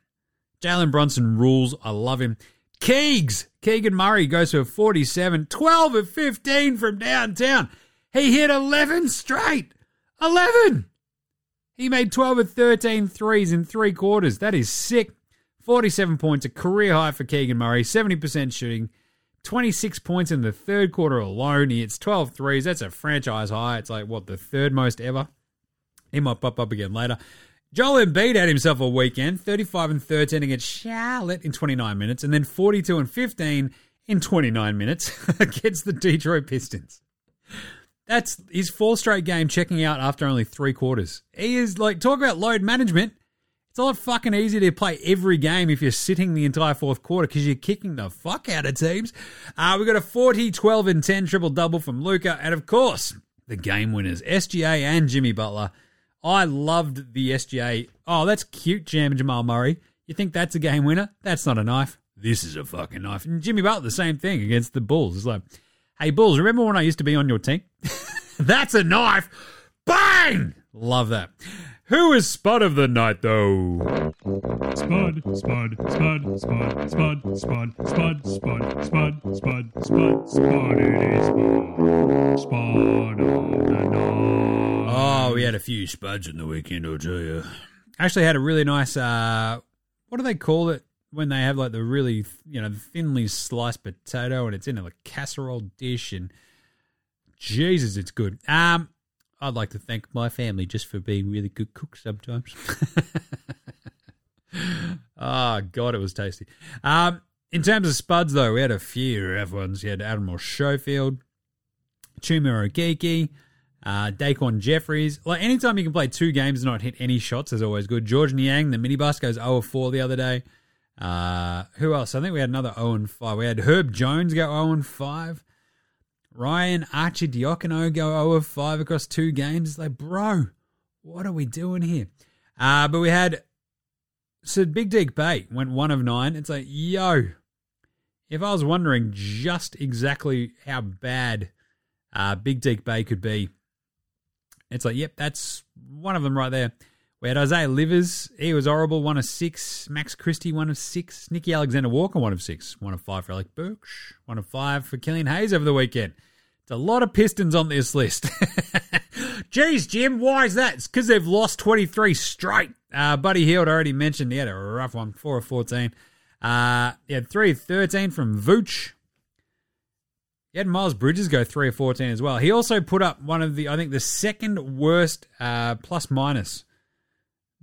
Jalen Brunson rules. I love him. Keegs, Keegan Murray goes for 47, 12 of 15 from downtown. He hit 11 straight. 11! He made 12 of 13 threes in three quarters. That is sick. 47 points, a career high for Keegan Murray, 70% shooting, 26 points in the third quarter alone. He hits 12 threes. That's a franchise high. It's like, what, the third most ever? He might pop up again later. Joel Embiid had himself a weekend, 35 and 13 against Charlotte in 29 minutes, and then 42 and 15 in 29 minutes [LAUGHS] against the Detroit Pistons. That's his four straight game checking out after only three quarters. He is like, talk about load management. Lot fucking easy to play every game if you're sitting the entire fourth quarter because you're kicking the fuck out of teams. Uh, we got a 40, 12, and 10 triple double from Luka. And of course, the game winners, SGA and Jimmy Butler. I loved the SGA. Oh, that's cute, Jam Jamal Murray. You think that's a game winner? That's not a knife. This is a fucking knife. And Jimmy Butler, the same thing against the Bulls. It's like, hey, Bulls, remember when I used to be on your team? [LAUGHS] that's a knife. Bang! Love that. Who is Spud of the night, though? Spud, Spud, Spud, Spud, Spud, Spud, Spud, Spud, Spud, Spud, Spud, Spud, it is Spud. Spud of the night. Oh, we had a few spuds in the weekend, I'll tell you. Actually, had a really nice, uh, what do they call it when they have like the really, you know, thinly sliced potato and it's in a casserole dish and Jesus, it's good. Um, I'd like to thank my family just for being really good cooks sometimes. oh, [LAUGHS] God, it was tasty. Um, in terms of spuds, though, we had a few rough ones. You had Admiral Schofield, Chuma Okeke, uh, Daquan Jeffries. Like, anytime you can play two games and not hit any shots is always good. George Niang, the minibus, goes 0 4 the other day. Uh, who else? I think we had another 0 5. We had Herb Jones go 0 5. Ryan Arcidiacono go 0 5 across two games. It's like, bro, what are we doing here? Uh, but we had so Big Dick Bay went one of nine. It's like, yo, if I was wondering just exactly how bad uh, Big Dick Bay could be, it's like, yep, that's one of them right there. We had Isaiah Livers, he was horrible, one of six. Max Christie, one of six. Nickeil Alexander-Walker, one of six. One of five for Alec Burks, one of five for Killian Hayes over the weekend. It's a lot of Pistons on this list. [LAUGHS] Jeez, Jim, why is that? It's because they've lost 23 straight. Uh, Buddy Hield, I already mentioned, he had a rough one, 4 of 14. Uh, he had 3 of 13 from Vooch. He had Miles Bridges go 3 of 14 as well. He also put up one of the, I think, the second worst uh, plus minus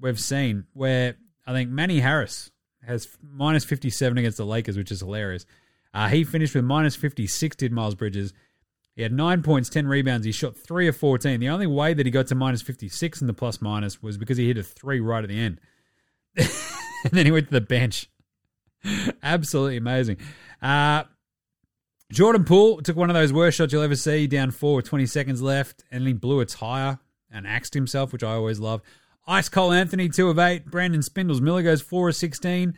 we've seen, where I think Manny Harris has minus 57 against the Lakers, which is hilarious. Uh, he finished with minus 56, did Miles Bridges. He had nine points, 10 rebounds. He shot three of 14. The only way that he got to minus 56 in the plus minus was because he hit a three right at the end. [LAUGHS] and then he went to the bench. [LAUGHS] Absolutely amazing. Uh, Jordan Poole took one of those worst shots you'll ever see, down four with 20 seconds left, and he blew a tire and axed himself, which I always love. Ice Cole Anthony, 2 of 8. Brandon Spindles Miller goes 4 of 16.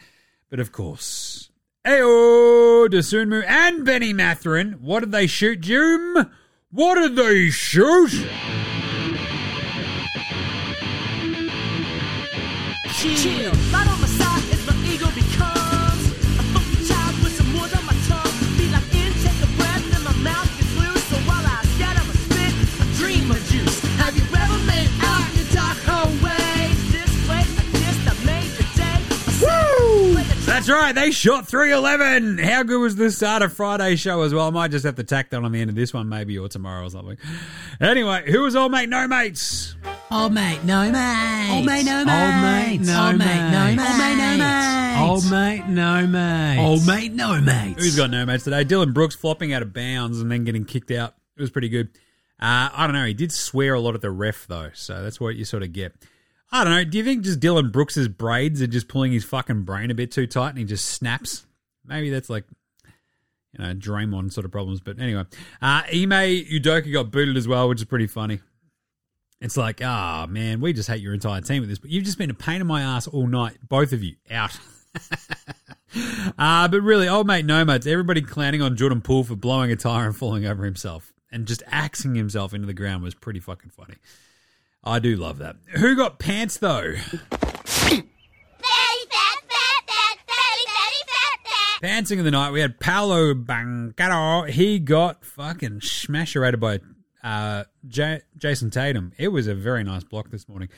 But of course, Ayo, Dosunmu and Benny Mathurin. What did they shoot, Jim? What did they shoot? That's That's right. They shot 311. How good was the start of Friday's show as well? I might just have to tack that on the end of this one, maybe, or tomorrow or something. Anyway, who was all mate, no mates? Old mate, no mate. Old mate, no mates. Old mate, mate, no no mate. Old mate, no mate. Old mate, no mate. Old mate, no mates. Who's got no mates today? Dillon Brooks flopping out of bounds and then getting kicked out. It was pretty good. Uh, I don't know. He did swear a lot at the ref, though, so that's what you sort of get. I don't know. Do you think just Dillon Brooks's braids are just pulling his fucking brain a bit too tight and he just snaps? Maybe that's like, you know, Draymond sort of problems. But anyway, uh, Ime Udoka got booted as well, which is pretty funny. It's like, ah, man, we just hate your entire team with this. But you've just been a pain in my ass all night, both of you, out. [LAUGHS] uh, but really, old mate No Mates, everybody clowning on Jordan Poole for blowing a tire and falling over himself and just axing himself into the ground was pretty fucking funny. I do love that. Who got pants though? Pantsing of the night, we had Paolo Banchero. He got fucking smasherated by uh, J- Jayson Tatum. It was a very nice block this morning.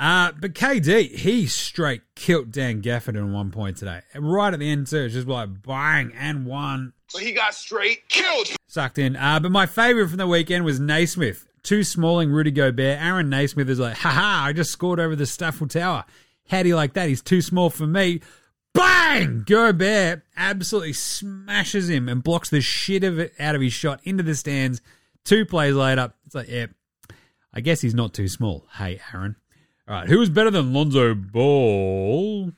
Uh, but KD, he straight killed Dan Gafford in one point today. Right at the end, too. It's just like bang and one. So he got straight killed. Sucked in. Uh, but my favourite from the weekend was Nesmith. Two smalling Rudy Gobert. Aaron Nesmith is like, haha, I just scored over the Stifle Tower. How do you like that? He's too small for me. Bang! Gobert absolutely smashes him and blocks the shit of it out of his shot into the stands. Two plays later, it's like, yeah, I guess he's not too small. Hey, Aaron. All right, who was better than Lonzo Ball?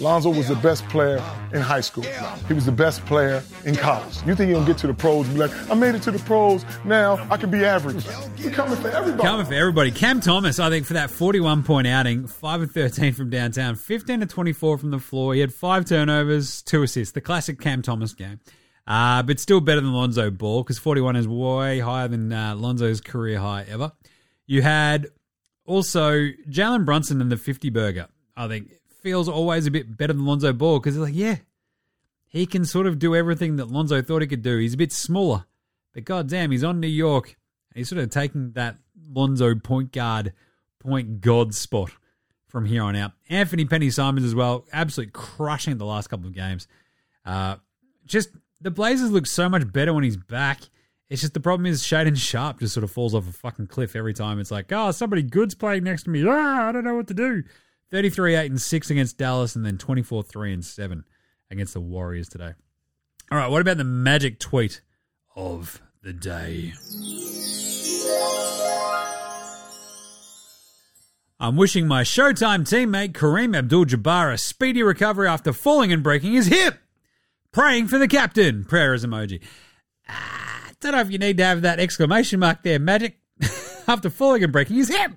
Lonzo was the best player in high school. He was the best player in college. You think he'll get to the pros and be like, I made it to the pros, now I can be average. He's coming for everybody. Coming for everybody. Cam Thomas, I think, for that 41 point outing, 5 of 13 from downtown, 15 to 24 from the floor. He had five turnovers, two assists. The classic Cam Thomas game. Uh, but still better than Lonzo Ball because 41 is way higher than uh, Lonzo's career high ever. You had also Jalen Brunson and the 50 burger. I think feels always a bit better than Lonzo Ball because it's like, yeah, he can sort of do everything that Lonzo thought he could do. He's a bit smaller, but goddamn, he's on New York. And He's sort of taking that Lonzo point guard, point god spot from here on out. Anfernee Penny Simons as well, absolutely crushing the last couple of games. Uh, just the Blazers look so much better when he's back. It's just the problem is Shaedon Sharpe just sort of falls off a fucking cliff every time. It's like, oh, somebody good's playing next to me. Ah, I don't know what to do. 33 8 and 6 against Dallas, and then 24 3 and 7 against the Warriors today. All right, what about the magic tweet of the day? I'm wishing my Showtime teammate Kareem Abdul Jabbar a speedy recovery after falling and breaking his hip. Praying for the captain. Prayer is emoji. Ah, don't know if you need to have that exclamation mark there, magic, [LAUGHS] after falling and breaking his hip.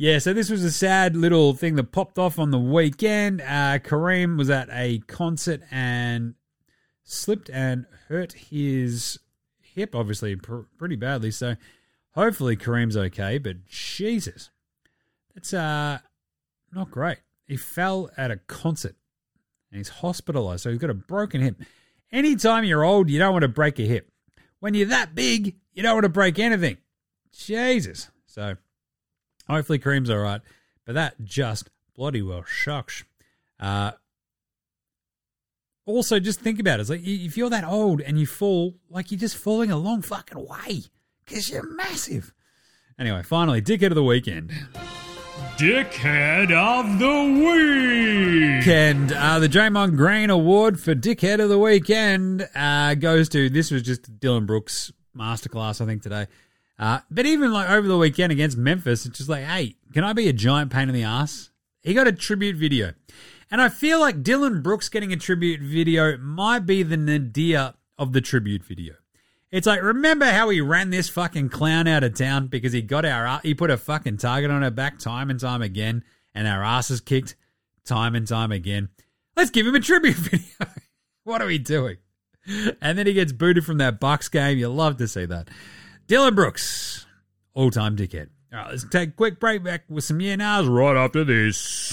Yeah, so this was a sad little thing that popped off on the weekend. Uh, Kareem was at a concert and slipped and hurt his hip, obviously, pr- pretty badly. So hopefully Kareem's okay, but Jesus, that's uh, not great. He fell at a concert and he's hospitalized, so he's got a broken hip. Anytime you're old, you don't want to break a hip. When you're that big, you don't want to break anything. Jesus. So hopefully Kareem's all right. But that just bloody well shocks. Uh, also, just think about it. It's like if you're that old and you fall, like you're just falling a long fucking way because you're massive. Anyway, finally, dickhead of the weekend. Dickhead of the Week! And uh, the Draymond Green Award for Dickhead of the Weekend uh, goes to this was just Dillon Brooks masterclass, I think, today. Uh, but even like over the weekend against Memphis, it's just like, hey, can I be a giant pain in the ass? He got a tribute video. And I feel like Dillon Brooks getting a tribute video might be the nadir of the tribute video. It's like, remember how he ran this fucking clown out of town because he got our, he put a fucking target on our back time and time again, and our asses kicked time and time again. Let's give him a tribute [LAUGHS] video. what are we doing? And then he gets booted from that Bucks game. You love to see that. Dillon Brooks, all time dickhead. All right, let's take a quick break back with some yeah nahs right after this.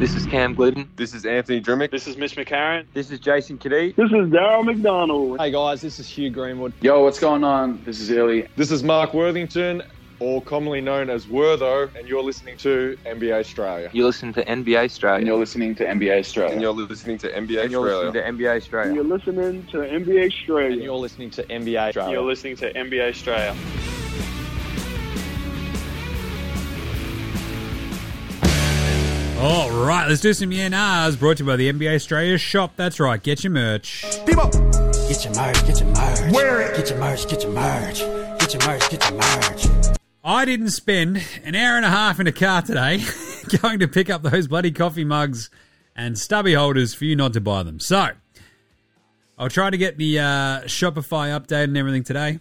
This is Cam Gliddon. This is Anthony Drmic. This is Mitch McCarron. This is Jason Cadee. This is Daryl McDonald. Hey guys, this is Hugh Greenwood. Yo, what's going on? This is Illy. This is Mark Worthington. Or commonly known as Wortho, and you're listening to NBA Straya. You're listening to NBA Straya. And you're listening to NBA Straya. And you're listening to NBA And you're listening to NBA Straya. You're listening to NBA Straya. And you're listening to NBA Straya. You're listening to NBA Straya. All right, let's do some YNRs brought to you by the NBA Straya shop. That's right, get your merch. People, get your merch, get your merch. Wear it. Get your merch, get your merch. Get your merch, get your merch. I didn't spend an hour and a half in a car today [LAUGHS] going to pick up those bloody coffee mugs and stubby holders for you not to buy them. So, I'll try to get the uh, Shopify update and everything today.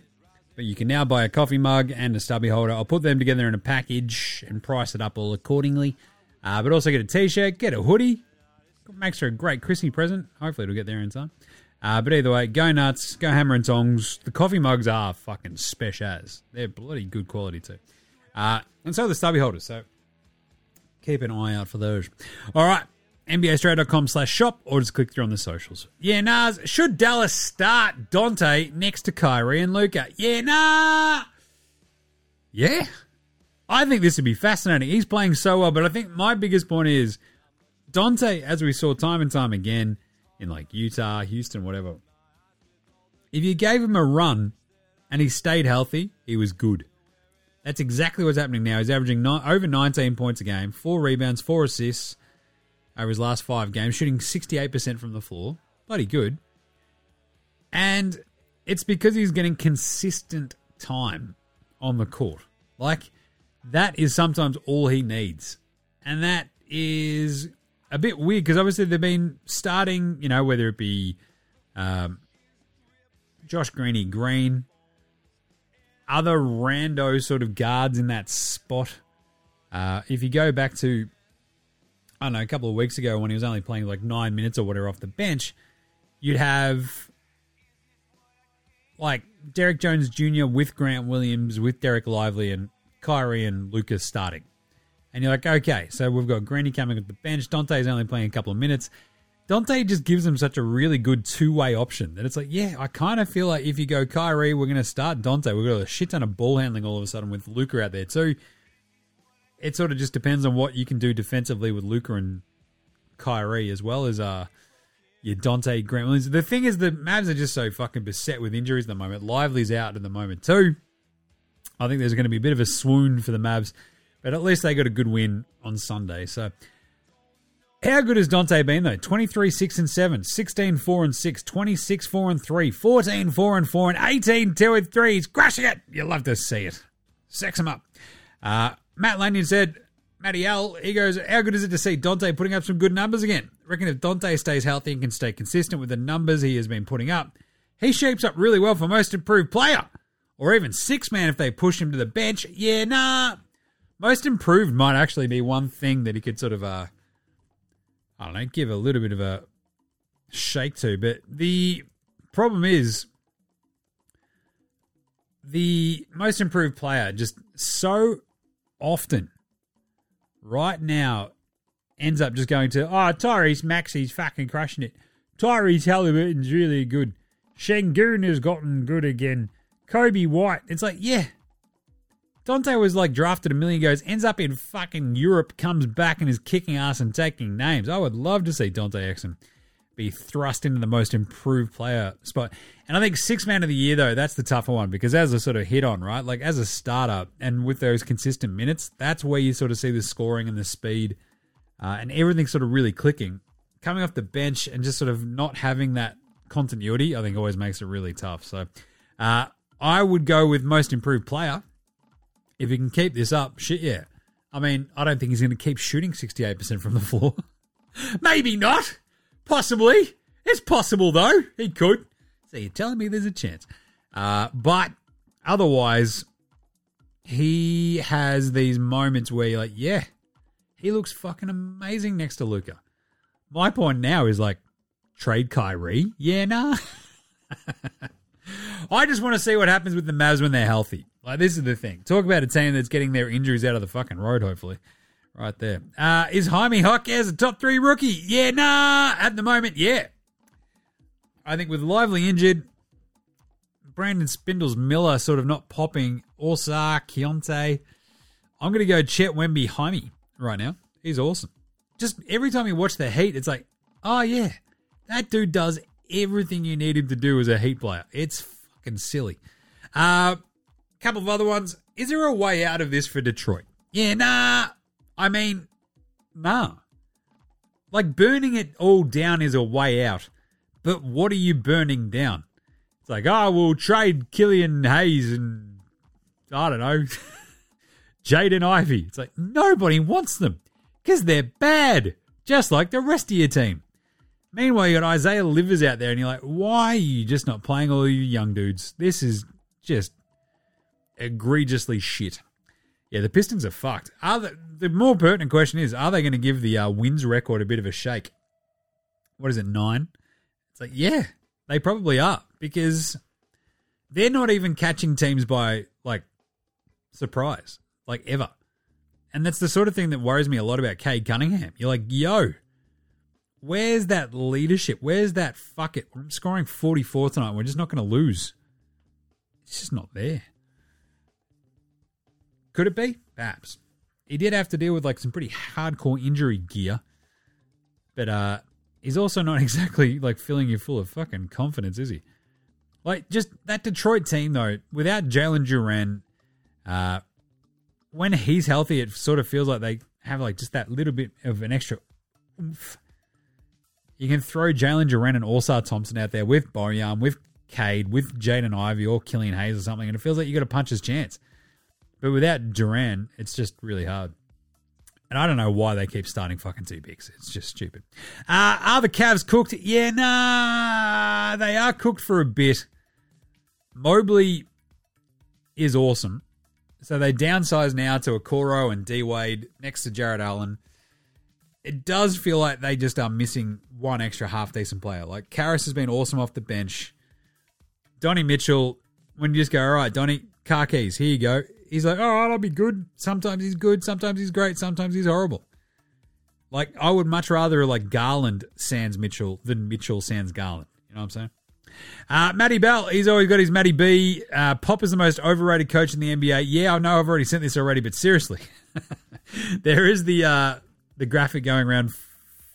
But you can now buy a coffee mug and a stubby holder. I'll put them together in a package and price it up all accordingly. Uh, but also get a t-shirt, get a hoodie. Makes for a great Christmas present. Hopefully it'll get there in time. Uh, but either way, go nuts, go hammer and tongs. The coffee mugs are fucking special. They're bloody good quality too. Uh, and so are the stubby holders. So keep an eye out for those. All right. NBAstraya.com slash shop or just click through on the socials. Yeah, Nas, should Dallas start Dante next to Kyrie and Luka? Yeah, nah. Yeah. I think this would be fascinating. He's playing so well, but I think my biggest point is Dante, as we saw time and time again in like Utah, Houston, whatever. If you gave him a run and he stayed healthy, he was good. That's exactly what's happening now. He's averaging over 19 points a game, four rebounds, four assists over his last five games, shooting 68% from the floor. Bloody good. And it's because he's getting consistent time on the court. Like, that is sometimes all he needs. And that is a bit weird because obviously they've been starting, you know, whether it be um, Josh Greeny Green, other rando sort of guards in that spot. Uh, if you go back to, I don't know, a couple of weeks ago when he was only playing like nine minutes or whatever off the bench, you'd have like Derrick Jones Jr. with Grant Williams, with Dereck Lively, and Kyrie and Lucas starting. And you're like, okay, so we've got Greeny coming at the bench. Dante's only playing a couple of minutes. Dante just gives them such a really good two way option that it's like, yeah, I kind of feel like if you go Kyrie, we're going to start Dante. We've got a shit ton of ball handling all of a sudden with Luka out there too. It sort of just depends on what you can do defensively with Luka and Kyrie as well as uh your Dante Williams. The thing is, the Mavs are just so fucking beset with injuries at the moment. Lively's out at the moment too. I think there's going to be a bit of a swoon for the Mavs, but at least they got a good win on Sunday. So, how good has Dante been though? 23 6 and 7, 16 4 and 6, 26 4 and 3, 14 4 and 4, and 18 2 and 3. He's crushing it. You love to see it. Sex him up. Uh, Matt Lanyon said, Matty L, he goes, How good is it to see Dante putting up some good numbers again? reckon if Dante stays healthy and can stay consistent with the numbers he has been putting up, he shapes up really well for most improved player. Or even six man if they push him to the bench. Yeah, nah. Most improved might actually be one thing that he could sort of, uh, I don't know, give a little bit of a shake to. But the problem is the most improved player just so often right now ends up just going to, oh, Tyrese Maxey's fucking crushing it. Tyrese Halliburton's really good. Sengun has gotten good again. Coby White. It's like, yeah. Dante was like drafted a million goes, ends up in fucking Europe, comes back and is kicking ass and taking names. I would love to see Dante Exum be thrust into the most improved player spot. And I think six man of the year, though, that's the tougher one because as a sort of hit on, right? Like as a starter and with those consistent minutes, that's where you sort of see the scoring and the speed uh, and everything sort of really clicking. Coming off the bench and just sort of not having that continuity, I think always makes it really tough. So uh, I would go with most improved player. If he can keep this up, shit, yeah. I mean, I don't think he's going to keep shooting 68% from the floor. [LAUGHS] Maybe not. Possibly. It's possible, though. He could. So you're telling me there's a chance. Uh, but otherwise, he has these moments where you're like, yeah, he looks fucking amazing next to Luka. My point now is like, trade Kyrie? Yeah, nah. [LAUGHS] I just want to see what happens with the Mavs when they're healthy. Like, this is the thing. Talk about a team that's getting their injuries out of the fucking road, hopefully. Right there. Uh, is Jaime Jaquez a top three rookie? Yeah, nah. At the moment, yeah. I think with Lively injured, Brandon Spindles Miller sort of not popping. Ausar, Keyonte. I'm going to go Chet Wemby Jaime right now. He's awesome. Just every time you watch the Heat, it's like, oh yeah, that dude does everything you need him to do as a Heat player. It's fucking silly. Uh, couple of other ones. Is there a way out of this for Detroit? Yeah, nah. I mean, nah. Like burning it all down is a way out. But what are you burning down? It's like, oh, we'll trade Killian Hayes and I don't know, [LAUGHS] Jaden Ivey. It's like nobody wants them because they're bad, just like the rest of your team. Meanwhile, you got Isaiah Livers out there, and you're like, why are you just not playing all you young dudes? This is just egregiously shit. Yeah, the Pistons are fucked. Are the, the more pertinent question is, are they going to give the uh, wins record a bit of a shake? What is it, nine? It's like, yeah, they probably are because they're not even catching teams by like surprise, like ever. And that's the sort of thing that worries me a lot about Cade Cunningham. You're like, yo, where's that leadership? Where's that fuck it? I'm scoring 44 tonight. We're just not going to lose. It's just not there. Could it be? Perhaps. He did have to deal with like some pretty hardcore injury gear. But uh he's also not [LAUGHS] exactly like filling you full of fucking confidence, is he? Like just that Detroit team though, without Jalen Duren, uh when he's healthy, it sort of feels like they have like just that little bit of an extra oomph. You can throw Jalen Duren and Ausar Thompson out there with Bojan, with Cade, with Jaden Ivey or Killian Hayes or something, and it feels like you got a puncher's chance. But without Duren, it's just really hard. And I don't know why they keep starting fucking two picks. It's just stupid. Uh, are the Cavs cooked? Yeah, nah, they are cooked for a bit. Mobley is awesome. So they downsize now to Okoro and D Wade next to Jarrett Allen. It does feel like they just are missing one extra half decent player. Like Caris has been awesome off the bench. Donnie Mitchell, when you just go, all right, Donnie, car keys, here you go. He's like, all right, I'll be good. Sometimes he's good, sometimes he's great, sometimes he's horrible. Like, I would much rather like Garland sans Mitchell than Mitchell sans Garland. You know what I'm saying? Uh, Matty Bell, he's always got his Matty B. Uh, Pop is the most overrated coach in the NBA. Yeah, I know I've already sent this already, but seriously, [LAUGHS] there is the uh, the graphic going around.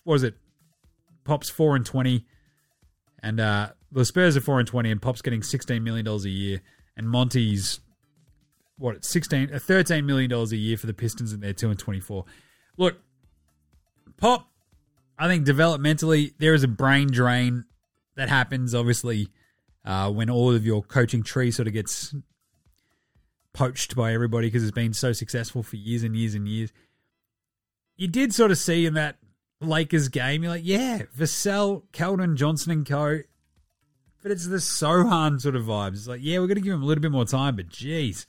What was it? Pop's four and twenty, and uh, the Spurs are four and twenty, and Pop's getting sixteen million dollars a year, and Monty's what it's 16 uh, 13 million dollars a year for the Pistons and they're 2 and 24. Look, Pop I think developmentally there is a brain drain that happens obviously uh, when all of your coaching tree sort of gets poached by everybody because it's been so successful for years and years and years. You did sort of see in that Lakers game, you're like, yeah, Vassell, Keldon, Johnson and co. But it's the Sochan sort of vibes. It's like, yeah, we're going to give him a little bit more time, but geez,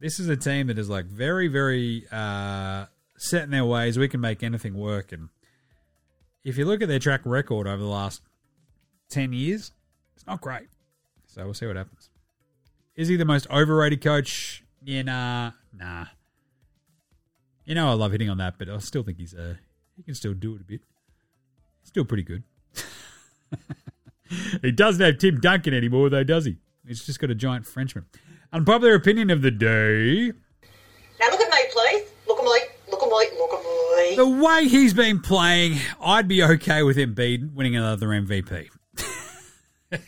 this is a team that is like very, very uh, set in their ways. We can make anything work. And if you look at their track record over the last 10 years, it's not great. So we'll see what happens. Is he the most overrated coach? Yeah, nah, nah. You know, I love hitting on that, but I still think he's uh, he can still do it a bit. Still pretty good. [LAUGHS] he doesn't have Tim Duncan anymore, though, does he? He's just got a giant Frenchman. Unpopular opinion of the day. Now look at me, please. Look at me. Look at me. Look at me. The way he's been playing, I'd be okay with Embiid winning another MVP. [LAUGHS]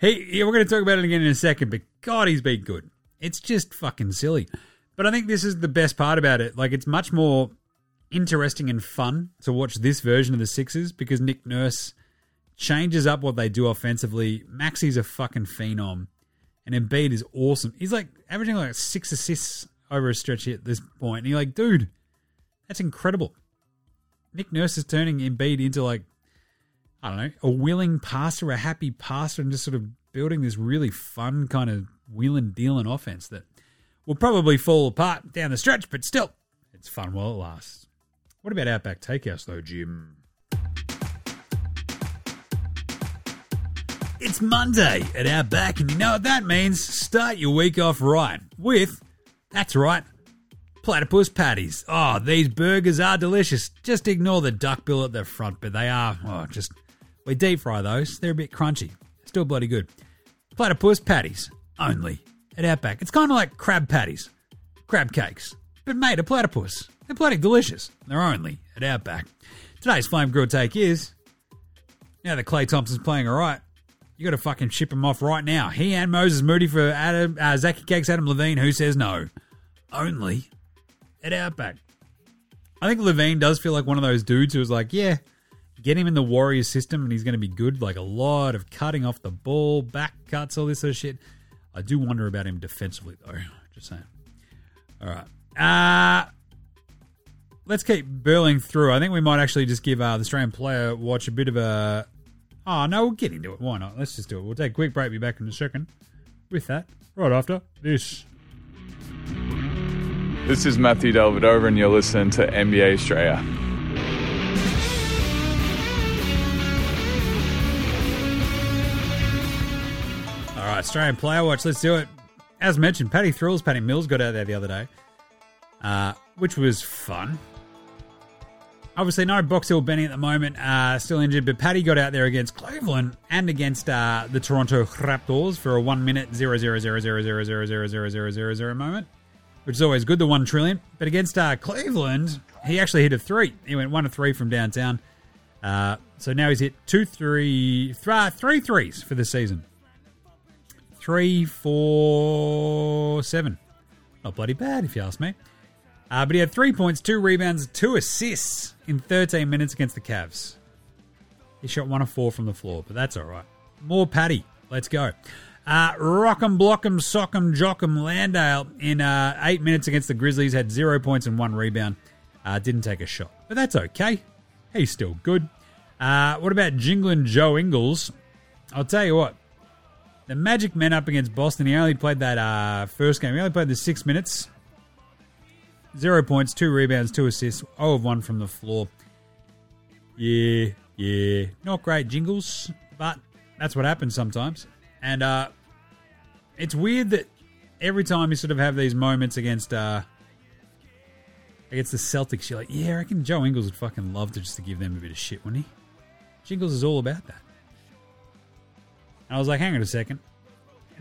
he, yeah, we're going to talk about it again in a second, but God, he's been good. It's just fucking silly. But I think this is the best part about it. Like, it's much more interesting and fun to watch this version of the Sixers because Nick Nurse changes up what they do offensively. Maxey's a fucking phenom. And Embiid is awesome. He's like averaging like six assists over a stretch at this point. And you're like, dude, that's incredible. Nick Nurse is turning Embiid into like, I don't know, a willing passer, a happy passer, and just sort of building this really fun kind of wheeling dealing offense that will probably fall apart down the stretch, but still, it's fun while it lasts. What about Outback Takehouse though, Jim? It's Monday at Outback, and you know what that means? Start your week off right with, that's right, platypus patties. Oh, these burgers are delicious. Just ignore the duck bill at the front, but they are, oh, just, we deep fry those. They're a bit crunchy. Still bloody good. Platypus patties only at Outback. It's kind of like crab patties, crab cakes, but made of platypus. They're bloody delicious. They're only at Outback. Today's Flame Grill take is now that Klay Thompson's playing all right, you got to fucking ship him off right now. He and Moses Moody for Adam, uh, Zachy Cakes, Adam Levine. Who says no? Only at Outback. I think Levine does feel like one of those dudes who was like, yeah, get him in the Warriors system and he's going to be good. Like a lot of cutting off the ball, back cuts, all this sort of shit. I do wonder about him defensively, though. Just saying. All right. Uh, let's keep burling through. I think we might actually just give uh, the Australian player watch a bit of a. Oh, no, we'll get into it. Why not? Let's just do it. We'll take a quick break. Be back in a second with that right after this. This is Matthew Dellavedova, and you're listening to NBA Straya. All right, Australian player watch. Let's do it. As mentioned, Paddy Thrills, Paddy Mills got out there the other day, uh, which was fun. Obviously, no Box Hill Benny at the moment, uh, still injured, but Paddy got out there against Cleveland and against uh, the Toronto Raptors for a one minute zero zero zero zero zero zero zero zero zero zero zero moment, which is always good, the one trillion. But against uh, Cleveland, he actually hit a three. He went one to three from downtown. Uh, so now he's hit two, three, th- three threes for the season. Three, four, seven. Not bloody bad, if you ask me. Uh, but he had three points, two rebounds, two assists in 13 minutes against the Cavs. He shot one of four from the floor, but that's all right. More Paddy. Let's go. Uh, Rock'em, Block'em, Sock'em, Jock'em, Landale in uh, eight minutes against the Grizzlies had zero points and one rebound. Uh, didn't take a shot, but that's okay. He's still good. Uh, what about Jingling Joe Ingles? I'll tell you what. The Magic Men up against Boston. He only played that uh, first game. He only played the six minutes. Zero points, two rebounds, two assists, 0 of 1 from the floor. Yeah, yeah. Not great jingles, but that's what happens sometimes. And uh, it's weird that every time you sort of have these moments against uh, against the Celtics, you're like, yeah, I reckon Joe Ingles would fucking love to just to give them a bit of shit, wouldn't he? Jingles is all about that. And I was like, hang on a second.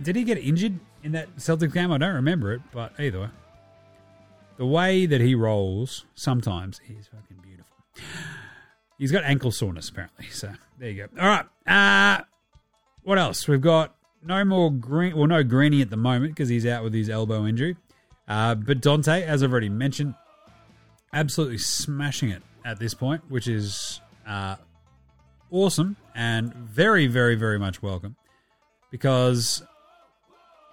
Did he get injured in that Celtics game? I don't remember it, but either way. The way that he rolls sometimes is fucking beautiful. He's got ankle soreness, apparently. So there you go. All right. Uh, what else? We've got no more green. Well, no Greeny at the moment because he's out with his elbow injury. Uh, but Dante, as I've already mentioned, absolutely smashing it at this point, which is uh, awesome and very, very, very much welcome. Because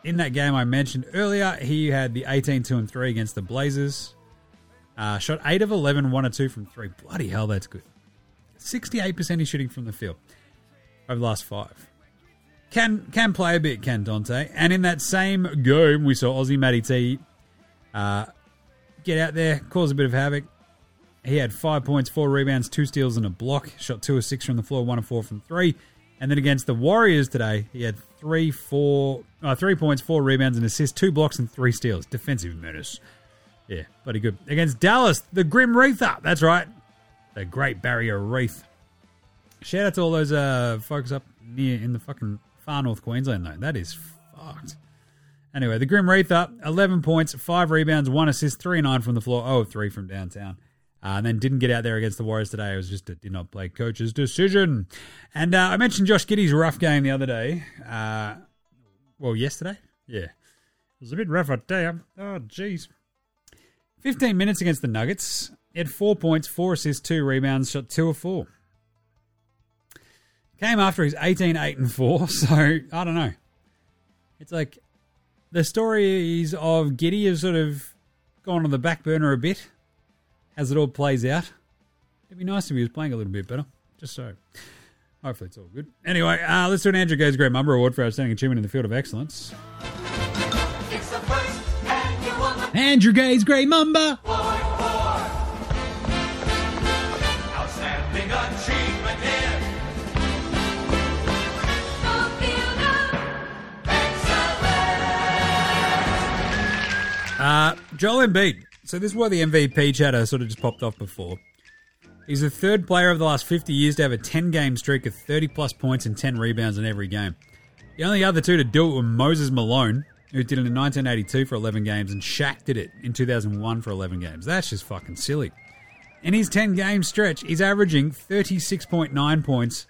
in that game I mentioned earlier, he had the 18 2 and 3 against the Blazers. Uh, shot 8 of 11, 1 or 2 from 3. Bloody hell, that's good. 68% he's shooting from the field over the last five. Can can play a bit, can Dante. And in that same game, we saw Aussie Matty T uh, get out there, cause a bit of havoc. He had five points, four rebounds, two steals, and a block. Shot two or six from the floor, one or four from three. And then against the Warriors today, he had three, four, uh, three points, four rebounds, and assists, two blocks, and three steals. Defensive menace. Yeah, bloody good. Against Dallas, the Grim Reaper. That's right. The Great Barrier Reef. Shout out to all those uh, folks up near in the fucking far north Queensland, though. That is fucked. Anyway, the Grim Reaper, 11 points, 5 rebounds, 1 assist, 3 9 from the floor, oh three from downtown. Uh, and then didn't get out there against the Warriors today. It was just a did not play coach's decision. And uh, I mentioned Josh Giddey's rough game the other day. Uh, well, yesterday? Yeah. It was a bit rough, I tell. Oh, jeez. 15 minutes against the Nuggets. He had 4 points, 4 assists, 2 rebounds, shot 2 of 4. Came after his 18, 8, and 4. [LAUGHS] So, I don't know. It's like the stories of Giddey have sort of gone on the back burner a bit as it all plays out. It'd be nice if he was playing a little bit better. Just so. Hopefully it's all good. Anyway, uh, let's do an Andrew Gaze Grey Mamba Award for Outstanding Achievement in the Field of Excellence. Andrew Gaze Grey Mamba. Outstanding achievement in Uh, Joel Embiid. So this is why the MVP chatter sort of just popped off before. He's the third player of the last 50 years to have a 10 game streak of 30 plus points and 10 rebounds in every game. The only other two to do it were Moses Malone, who did it in 1982 for 11 games, and Shaq did it in 2001 for 11 games. That's just fucking silly. In his 10 game stretch, he's averaging 36.9 points,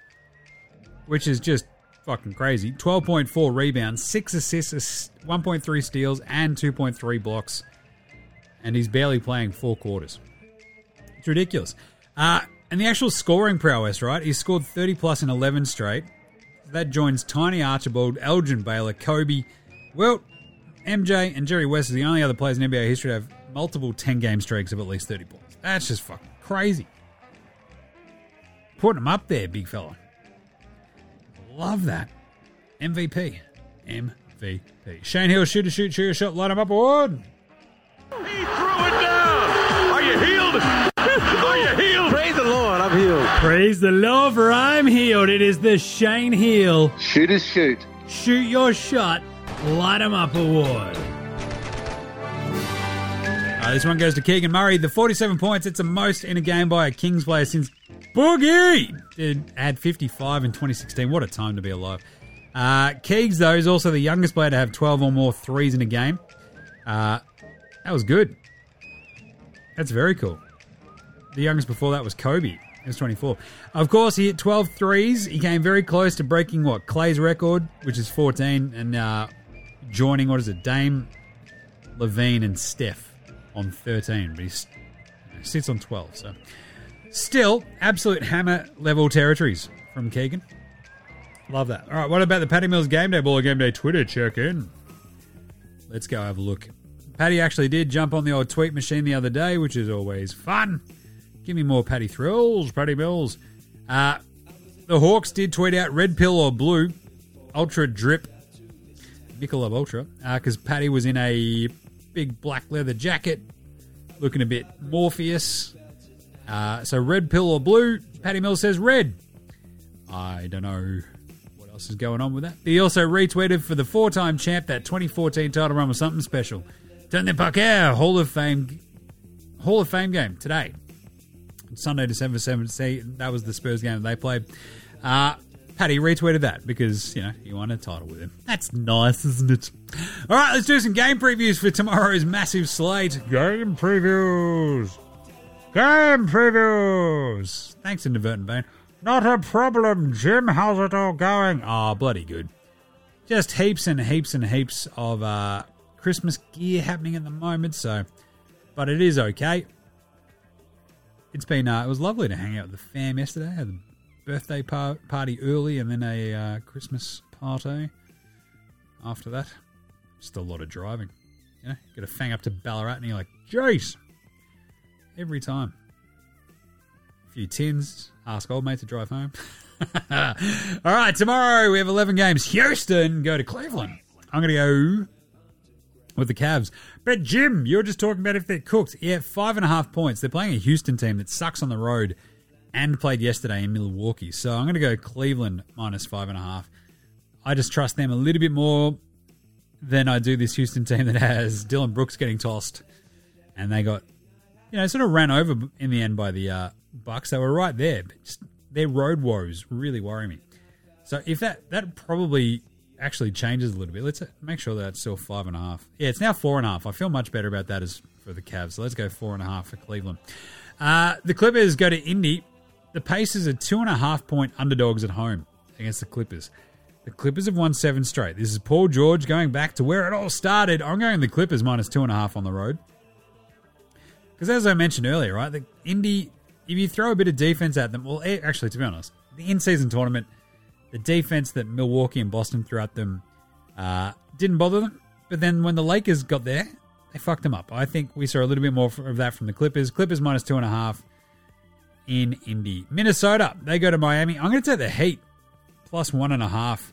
which is just fucking crazy. 12.4 rebounds, 6 assists, 1.3 steals, and 2.3 blocks. And he's barely playing four quarters. It's ridiculous. Uh, and the actual scoring prowess, right? He scored 30 plus in 11 straight. That joins Tiny Archibald, Elgin Baylor, Kobe, Wilt, MJ, and Jerry West are the only other players in NBA history to have multiple 10 game streaks of at least 30 points. That's just fucking crazy. Putting him up there, big fella. Love that. MVP. MVP. Shane Heal, shoot a shoot, shoot a shot, light him up, award. He threw it down. Are you healed? [LAUGHS] Are you healed? Praise the Lord, I'm healed. Praise the Lord, for I'm healed. It is the Shane Heal. Shoot is shoot. Shoot your shot, light 'em up award. Uh, this one goes to Keegan Murray. The 47 points, it's the most in a game by a Kings player since Boogie did had 55 in 2016. What a time to be alive. Uh, Keegs, though, is also the youngest player to have 12 or more threes in a game. Uh, that was good. That's very cool. The youngest before that was Kobe. He was 24. Of course, he hit 12 threes. He came very close to breaking, what, Klay's record, which is 14, and uh, joining, what is it, Dame, LaVine, and Steph on 13. But he sits on 12, so... Still, absolute hammer level territories from Keegan. Love that. All right, what about the Patty Mills Game Day Ball Game Day Twitter check in? Let's go have a look. Patty actually did jump on the old tweet machine the other day, which is always fun. Give me more Patty thrills, Patty Mills. Uh, the Hawks did tweet out red pill or blue, ultra drip, Michelob Ultra, because uh, Patty was in a big black leather jacket, looking a bit Morpheus. Uh, so red pill or blue? Patty Mills says red. I don't know what else is going on with that. He also retweeted for the four-time champ that 2014 title run was something special. Turn the puck out. Hall of Fame Hall of Fame game today. Sunday, December 7th. That was the Spurs game they played. Uh, Patty retweeted that because, you know, he won a title with him. That's nice, isn't it? All right, let's do some game previews for tomorrow's massive slate. Game previews. Game previews. Thanks, Inadvertent Bane. Not a problem, Jim. How's it all going? Oh, bloody good. Just heaps and heaps and heaps of uh, Christmas gear happening at the moment, so. But it is okay. It's been, uh, it was lovely to hang out with the fam yesterday. I had a birthday par- party early and then a uh, Christmas party after that. Just a lot of driving. You know, got to fang up to Ballarat and you're like, jeez. Every time. A few tins. Ask old mate to drive home. [LAUGHS] All right, tomorrow we have 11 games. Houston go to Cleveland. I'm going to go with the Cavs. But Jim, you're just talking about if they're cooked. Yeah, five and a half points. They're playing a Houston team that sucks on the road and played yesterday in Milwaukee. So I'm going to go Cleveland minus five and a half. I just trust them a little bit more than I do this Houston team that has Dillon Brooks getting tossed. And they got, you know, sort of ran over in the end by the uh, Bucks. They were right there. But just their road woes really worry me. So if that, that probably actually changes a little bit. Let's make sure that it's still five and a half. Yeah, it's now four and a half. I feel much better about that as for the Cavs. So let's go four and a half for Cleveland. Uh, the Clippers go to Indy. The Pacers are two and a half point underdogs at home against the Clippers. The Clippers have won seven straight. This is Paul George going back to where it all started. I'm going the Clippers minus two and a half on the road. Because as I mentioned earlier, right, the Indy, if you throw a bit of defense at them, well, actually, to be honest, the in-season tournament, the defense that Milwaukee and Boston threw at them uh, didn't bother them. But then when the Lakers got there, they fucked them up. I think we saw a little bit more of that from the Clippers. Clippers minus two and a half in Indy. Minnesota, they go to Miami. I'm going to take the Heat plus one and a half.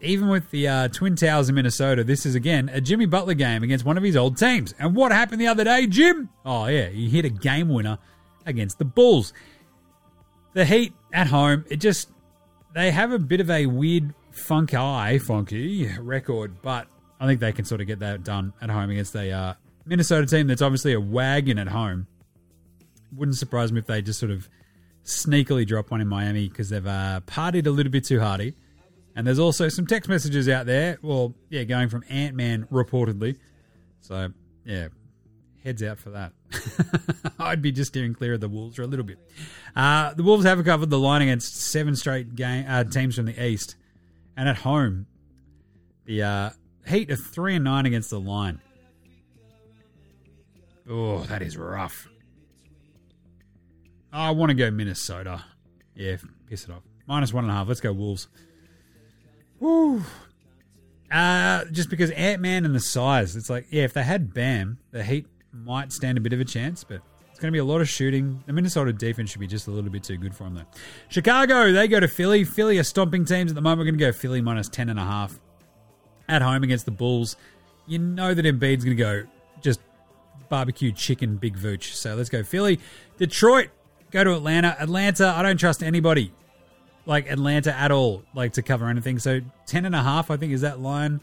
Even with the uh, Twin Towers in Minnesota, this is again a Jimmy Butler game against one of his old teams. And what happened the other day, Jim? Oh, yeah, he hit a game winner against the Bulls. The Heat at home, it just, they have a bit of a weird funk eye, funky record, but I think they can sort of get that done at home against a uh, Minnesota team that's obviously a wagon at home. Wouldn't surprise me if they just sort of sneakily drop one in Miami because they've uh, partied a little bit too hardy. And there's also some text messages out there. Well, yeah, going from Ant Man reportedly. So, yeah, heads out for that. [LAUGHS] I'd be just steering clear of the Wolves for a little bit. Uh, the Wolves have covered the line against seven straight game, uh, teams from the East. And at home, the uh, Heat are 3 and 9 against the line. Oh, that is rough. I want to go Minnesota. Yeah, piss it off. Minus one and a half. Let's go Wolves. Woo. Uh, just because Ant Man and the size, it's like, yeah, if they had Bam, the Heat might stand a bit of a chance, but it's going to be a lot of shooting. The Minnesota defense should be just a little bit too good for them, though. Chicago, they go to Philly. Philly are stomping teams at the moment. We're going to go Philly minus 10 and a half at home against the Bulls. You know that Embiid's going to go just barbecue chicken big vooch. So let's go Philly. Detroit, go to Atlanta. Atlanta, I don't trust anybody like Atlanta at all, like to cover anything. So 10 and a half, I think, is that line.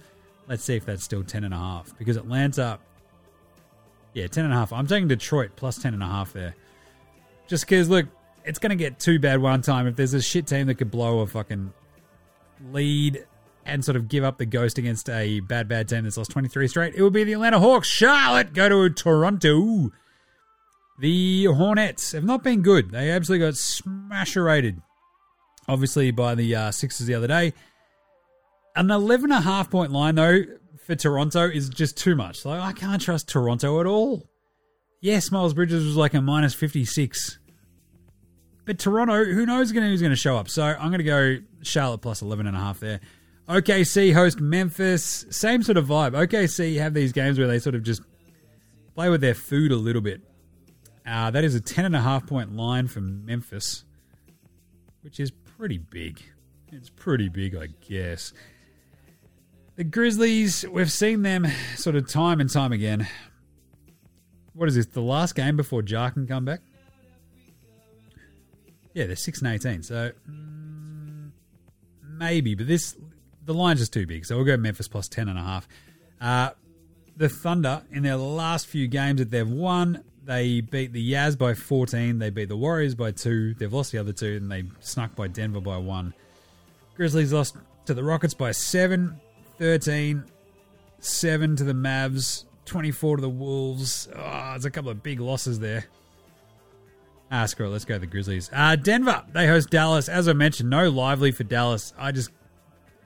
Let's see if that's still 10 and a half because Atlanta, yeah, 10 and a half. I'm taking Detroit plus 10 and a half there. Just because, look, it's going to get too bad one time. If there's a shit team that could blow a fucking lead and sort of give up the ghost against a bad, bad team that's lost 23 straight, it would be the Atlanta Hawks. Charlotte go to Toronto. The Hornets have not been good. They absolutely got smasherated, obviously, by the uh, Sixers the other day. An 11.5 point line, though, for Toronto is just too much. Like, I can't trust Toronto at all. Yes, Miles Bridges was like a minus 56. But Toronto, who knows who's going to show up? So I'm going to go Charlotte plus 11.5 there. OKC host Memphis. Same sort of vibe. OKC have these games where they sort of just play with their food a little bit. Uh, that is a 10.5 point line for Memphis, which is pretty big. It's pretty big, I guess. The Grizzlies, we've seen them sort of time and time again. What is this? The last game before Ja can come back? Yeah, they're 6 and 18. So mm, maybe, but this the line's just too big. So we'll go Memphis plus 10.5. Uh, the Thunder, in their last few games that they've won, they beat the Yaz by 14. They beat the Warriors by 2. They've lost the other two, and they snuck by Denver by 1. Grizzlies lost to the Rockets by 7, 13, 7 to the Mavs, 24 to the Wolves. Oh, there's a couple of big losses there. Ah, screw it. Let's go the Grizzlies. Uh, Denver, they host Dallas. As I mentioned, no Lively for Dallas. I just,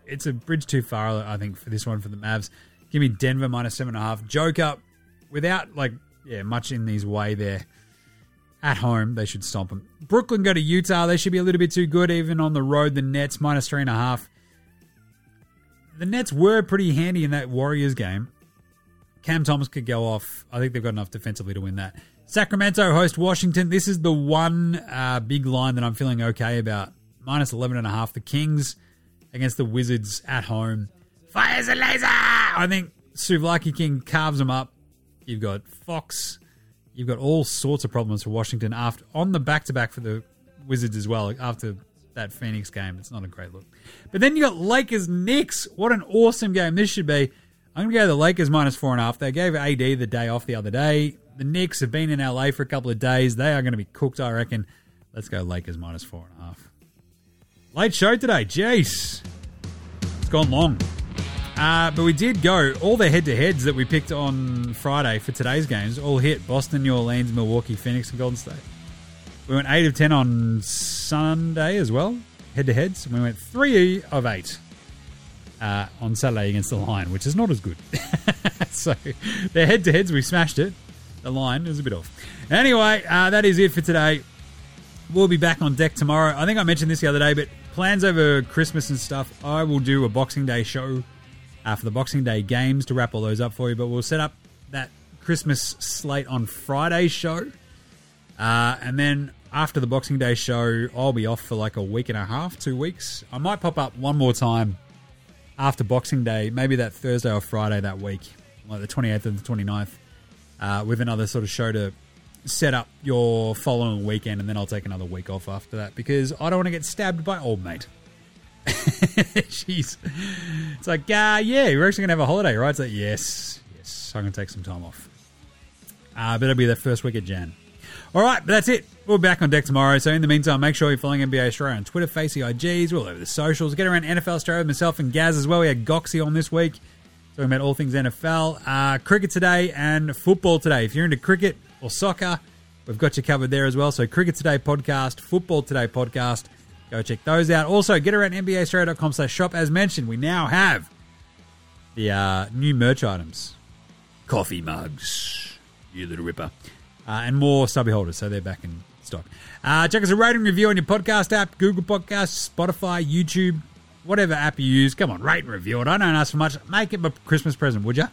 it's a bridge too far, I think, for this one for the Mavs. Give me Denver minus seven and a half. Joker, without like, yeah, much in his way there. At home, they should stomp them. Brooklyn go to Utah. They should be a little bit too good, even on the road. The Nets minus three and a half. The Nets were pretty handy in that Warriors game. Cam Thomas could go off. I think they've got enough defensively to win that. Sacramento host Washington. This is the one uh, big line that I'm feeling okay about. Minus 11.5. The Kings against the Wizards at home. Fires a laser! I think Souvlaki King carves them up. You've got Fox. You've got all sorts of problems for Washington after on the back to back for the Wizards as well after that Phoenix game. It's not a great look. But then you got Lakers Knicks. What an awesome game this should be. I'm going to go the Lakers minus four and a half. They gave AD the day off the other day. The Knicks have been in LA for a couple of days. They are going to be cooked, I reckon. Let's go Lakers minus four and a half. Late show today. Jeez. It's gone long. Uh, but we did go all the head-to-heads that we picked on Friday for today's games. All hit Boston, New Orleans, Milwaukee, Phoenix, and Golden State. We went eight of ten on Sunday as well, head-to-heads. We went three of eight uh, on Saturday against the line, which is not as good. [LAUGHS] so the head-to-heads we smashed it. The line is a bit off. Anyway, uh, that is it for today. We'll be back on deck tomorrow. I think I mentioned this the other day, but plans over Christmas and stuff. I will do a Boxing Day show uh, for the Boxing Day games to wrap all those up for you. But we'll set up that Christmas slate on Friday's show. Uh, and then after the Boxing Day show, I'll be off for like a week and a half, two weeks. I might pop up one more time after Boxing Day, maybe that Thursday or Friday that week, like the 28th and the 29th, uh, with another sort of show to set up your following weekend. And then I'll take another week off after that because I don't want to get stabbed by old mate. [LAUGHS] Jeez. It's like, uh, yeah, we're actually going to have a holiday, right? It's like, yes, yes, I'm going to take some time off. Uh, but it'll be the first week of Jan. All right, but that's it. We'll be back on deck tomorrow. So in the meantime, make sure you're following NBA Straya on Twitter, Facey IGs, we're all over the socials. Get around NFL Straya with myself and Gaz as well. We had Goxie on this week, talking about all things NFL. Uh, cricket today and football today. If you're into cricket or soccer, we've got you covered there as well. So Cricket Today podcast, Football Today podcast. Go check those out. Also, get around NBAstraya.com slash shop. As mentioned, we now have the uh, new merch items. Coffee mugs. You little ripper. Uh, and more stubby holders, so they're back in stock. Uh, check us a rating review on your podcast app, Google Podcasts, Spotify, YouTube, whatever app you use. Come on, rate and review it. I don't ask for much. Make it a Christmas present, would you?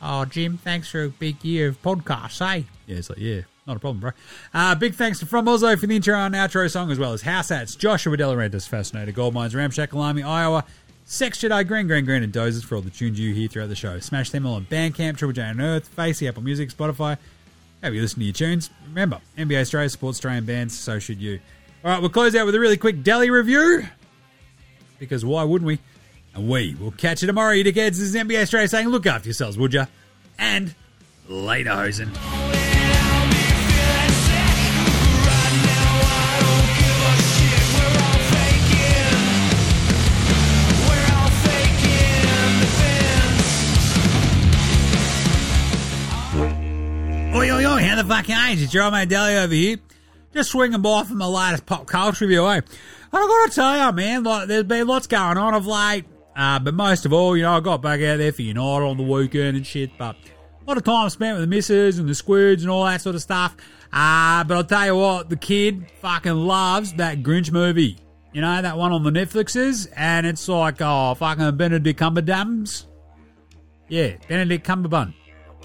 Oh, Jim, thanks for a big year of podcasts, eh? Yeah, it's like, yeah, not a problem, bro. Uh, big thanks to From Oslo for the intro and outro song, as well as House Hats, Joshua Delarentis, Fascinator, Gold Mines, Ramshackle Army, Iowa, Sex Jedi, Green, Green, Green, and Dozers for all the tunes you hear throughout the show. Smash them all on Bandcamp, Triple J Unearthed, Facey, Apple Music, Spotify. Have you listen to your tunes? Remember, NBA Straya supports Australian bands, so should you. All right, we'll close out with a really quick deli review. Because why wouldn't we? And we will catch you tomorrow, you dickheads. This is NBA Straya saying, look after yourselves, would ya? And later, hosen. How the fuck are you? It's mate Deli over here. Just swinging by for my latest pop culture review, eh? And I gotta tell you, man, like, there's been lots going on of late. Uh, but most of all, you know, I got back out there for United on the weekend and shit, but a lot of time spent with the missus and the squids and all that sort of stuff. Uh, but I'll tell you what, the kid fucking loves that Grinch movie. You know, that one on the Netflixes, and it's like, oh, fucking Benedict Cumberbatch. Yeah, Benedict Cumberbun.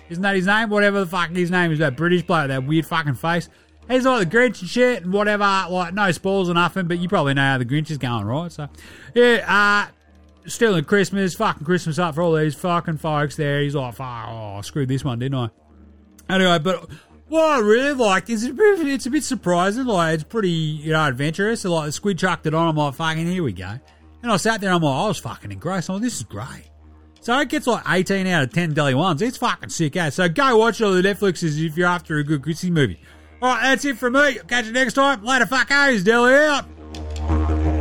Isn't that his name? Whatever the fuck his name is, that British bloke, that weird fucking face. He's like the Grinch and shit and whatever. Like, no spoils or nothing, but you probably know how the Grinch is going, right? So, yeah, uh, still in Christmas, fucking Christmas up for all these fucking folks there. He's like, fuck, oh, I screwed this one, didn't I? Anyway, but what I really liked is it's a bit surprising. Like, it's pretty, you know, adventurous. So, like, the squid chucked it on. I'm like, fucking, here we go. And I sat there I'm like, I was fucking engrossed. I'm like, this is great. So it gets like 18 out of 10 Deli ones. It's fucking sick ass. So go watch it on the Netflixes if you're after a good Chrissy movie. Alright, that's it from me. Catch you next time. Later, fuckos. Deli out.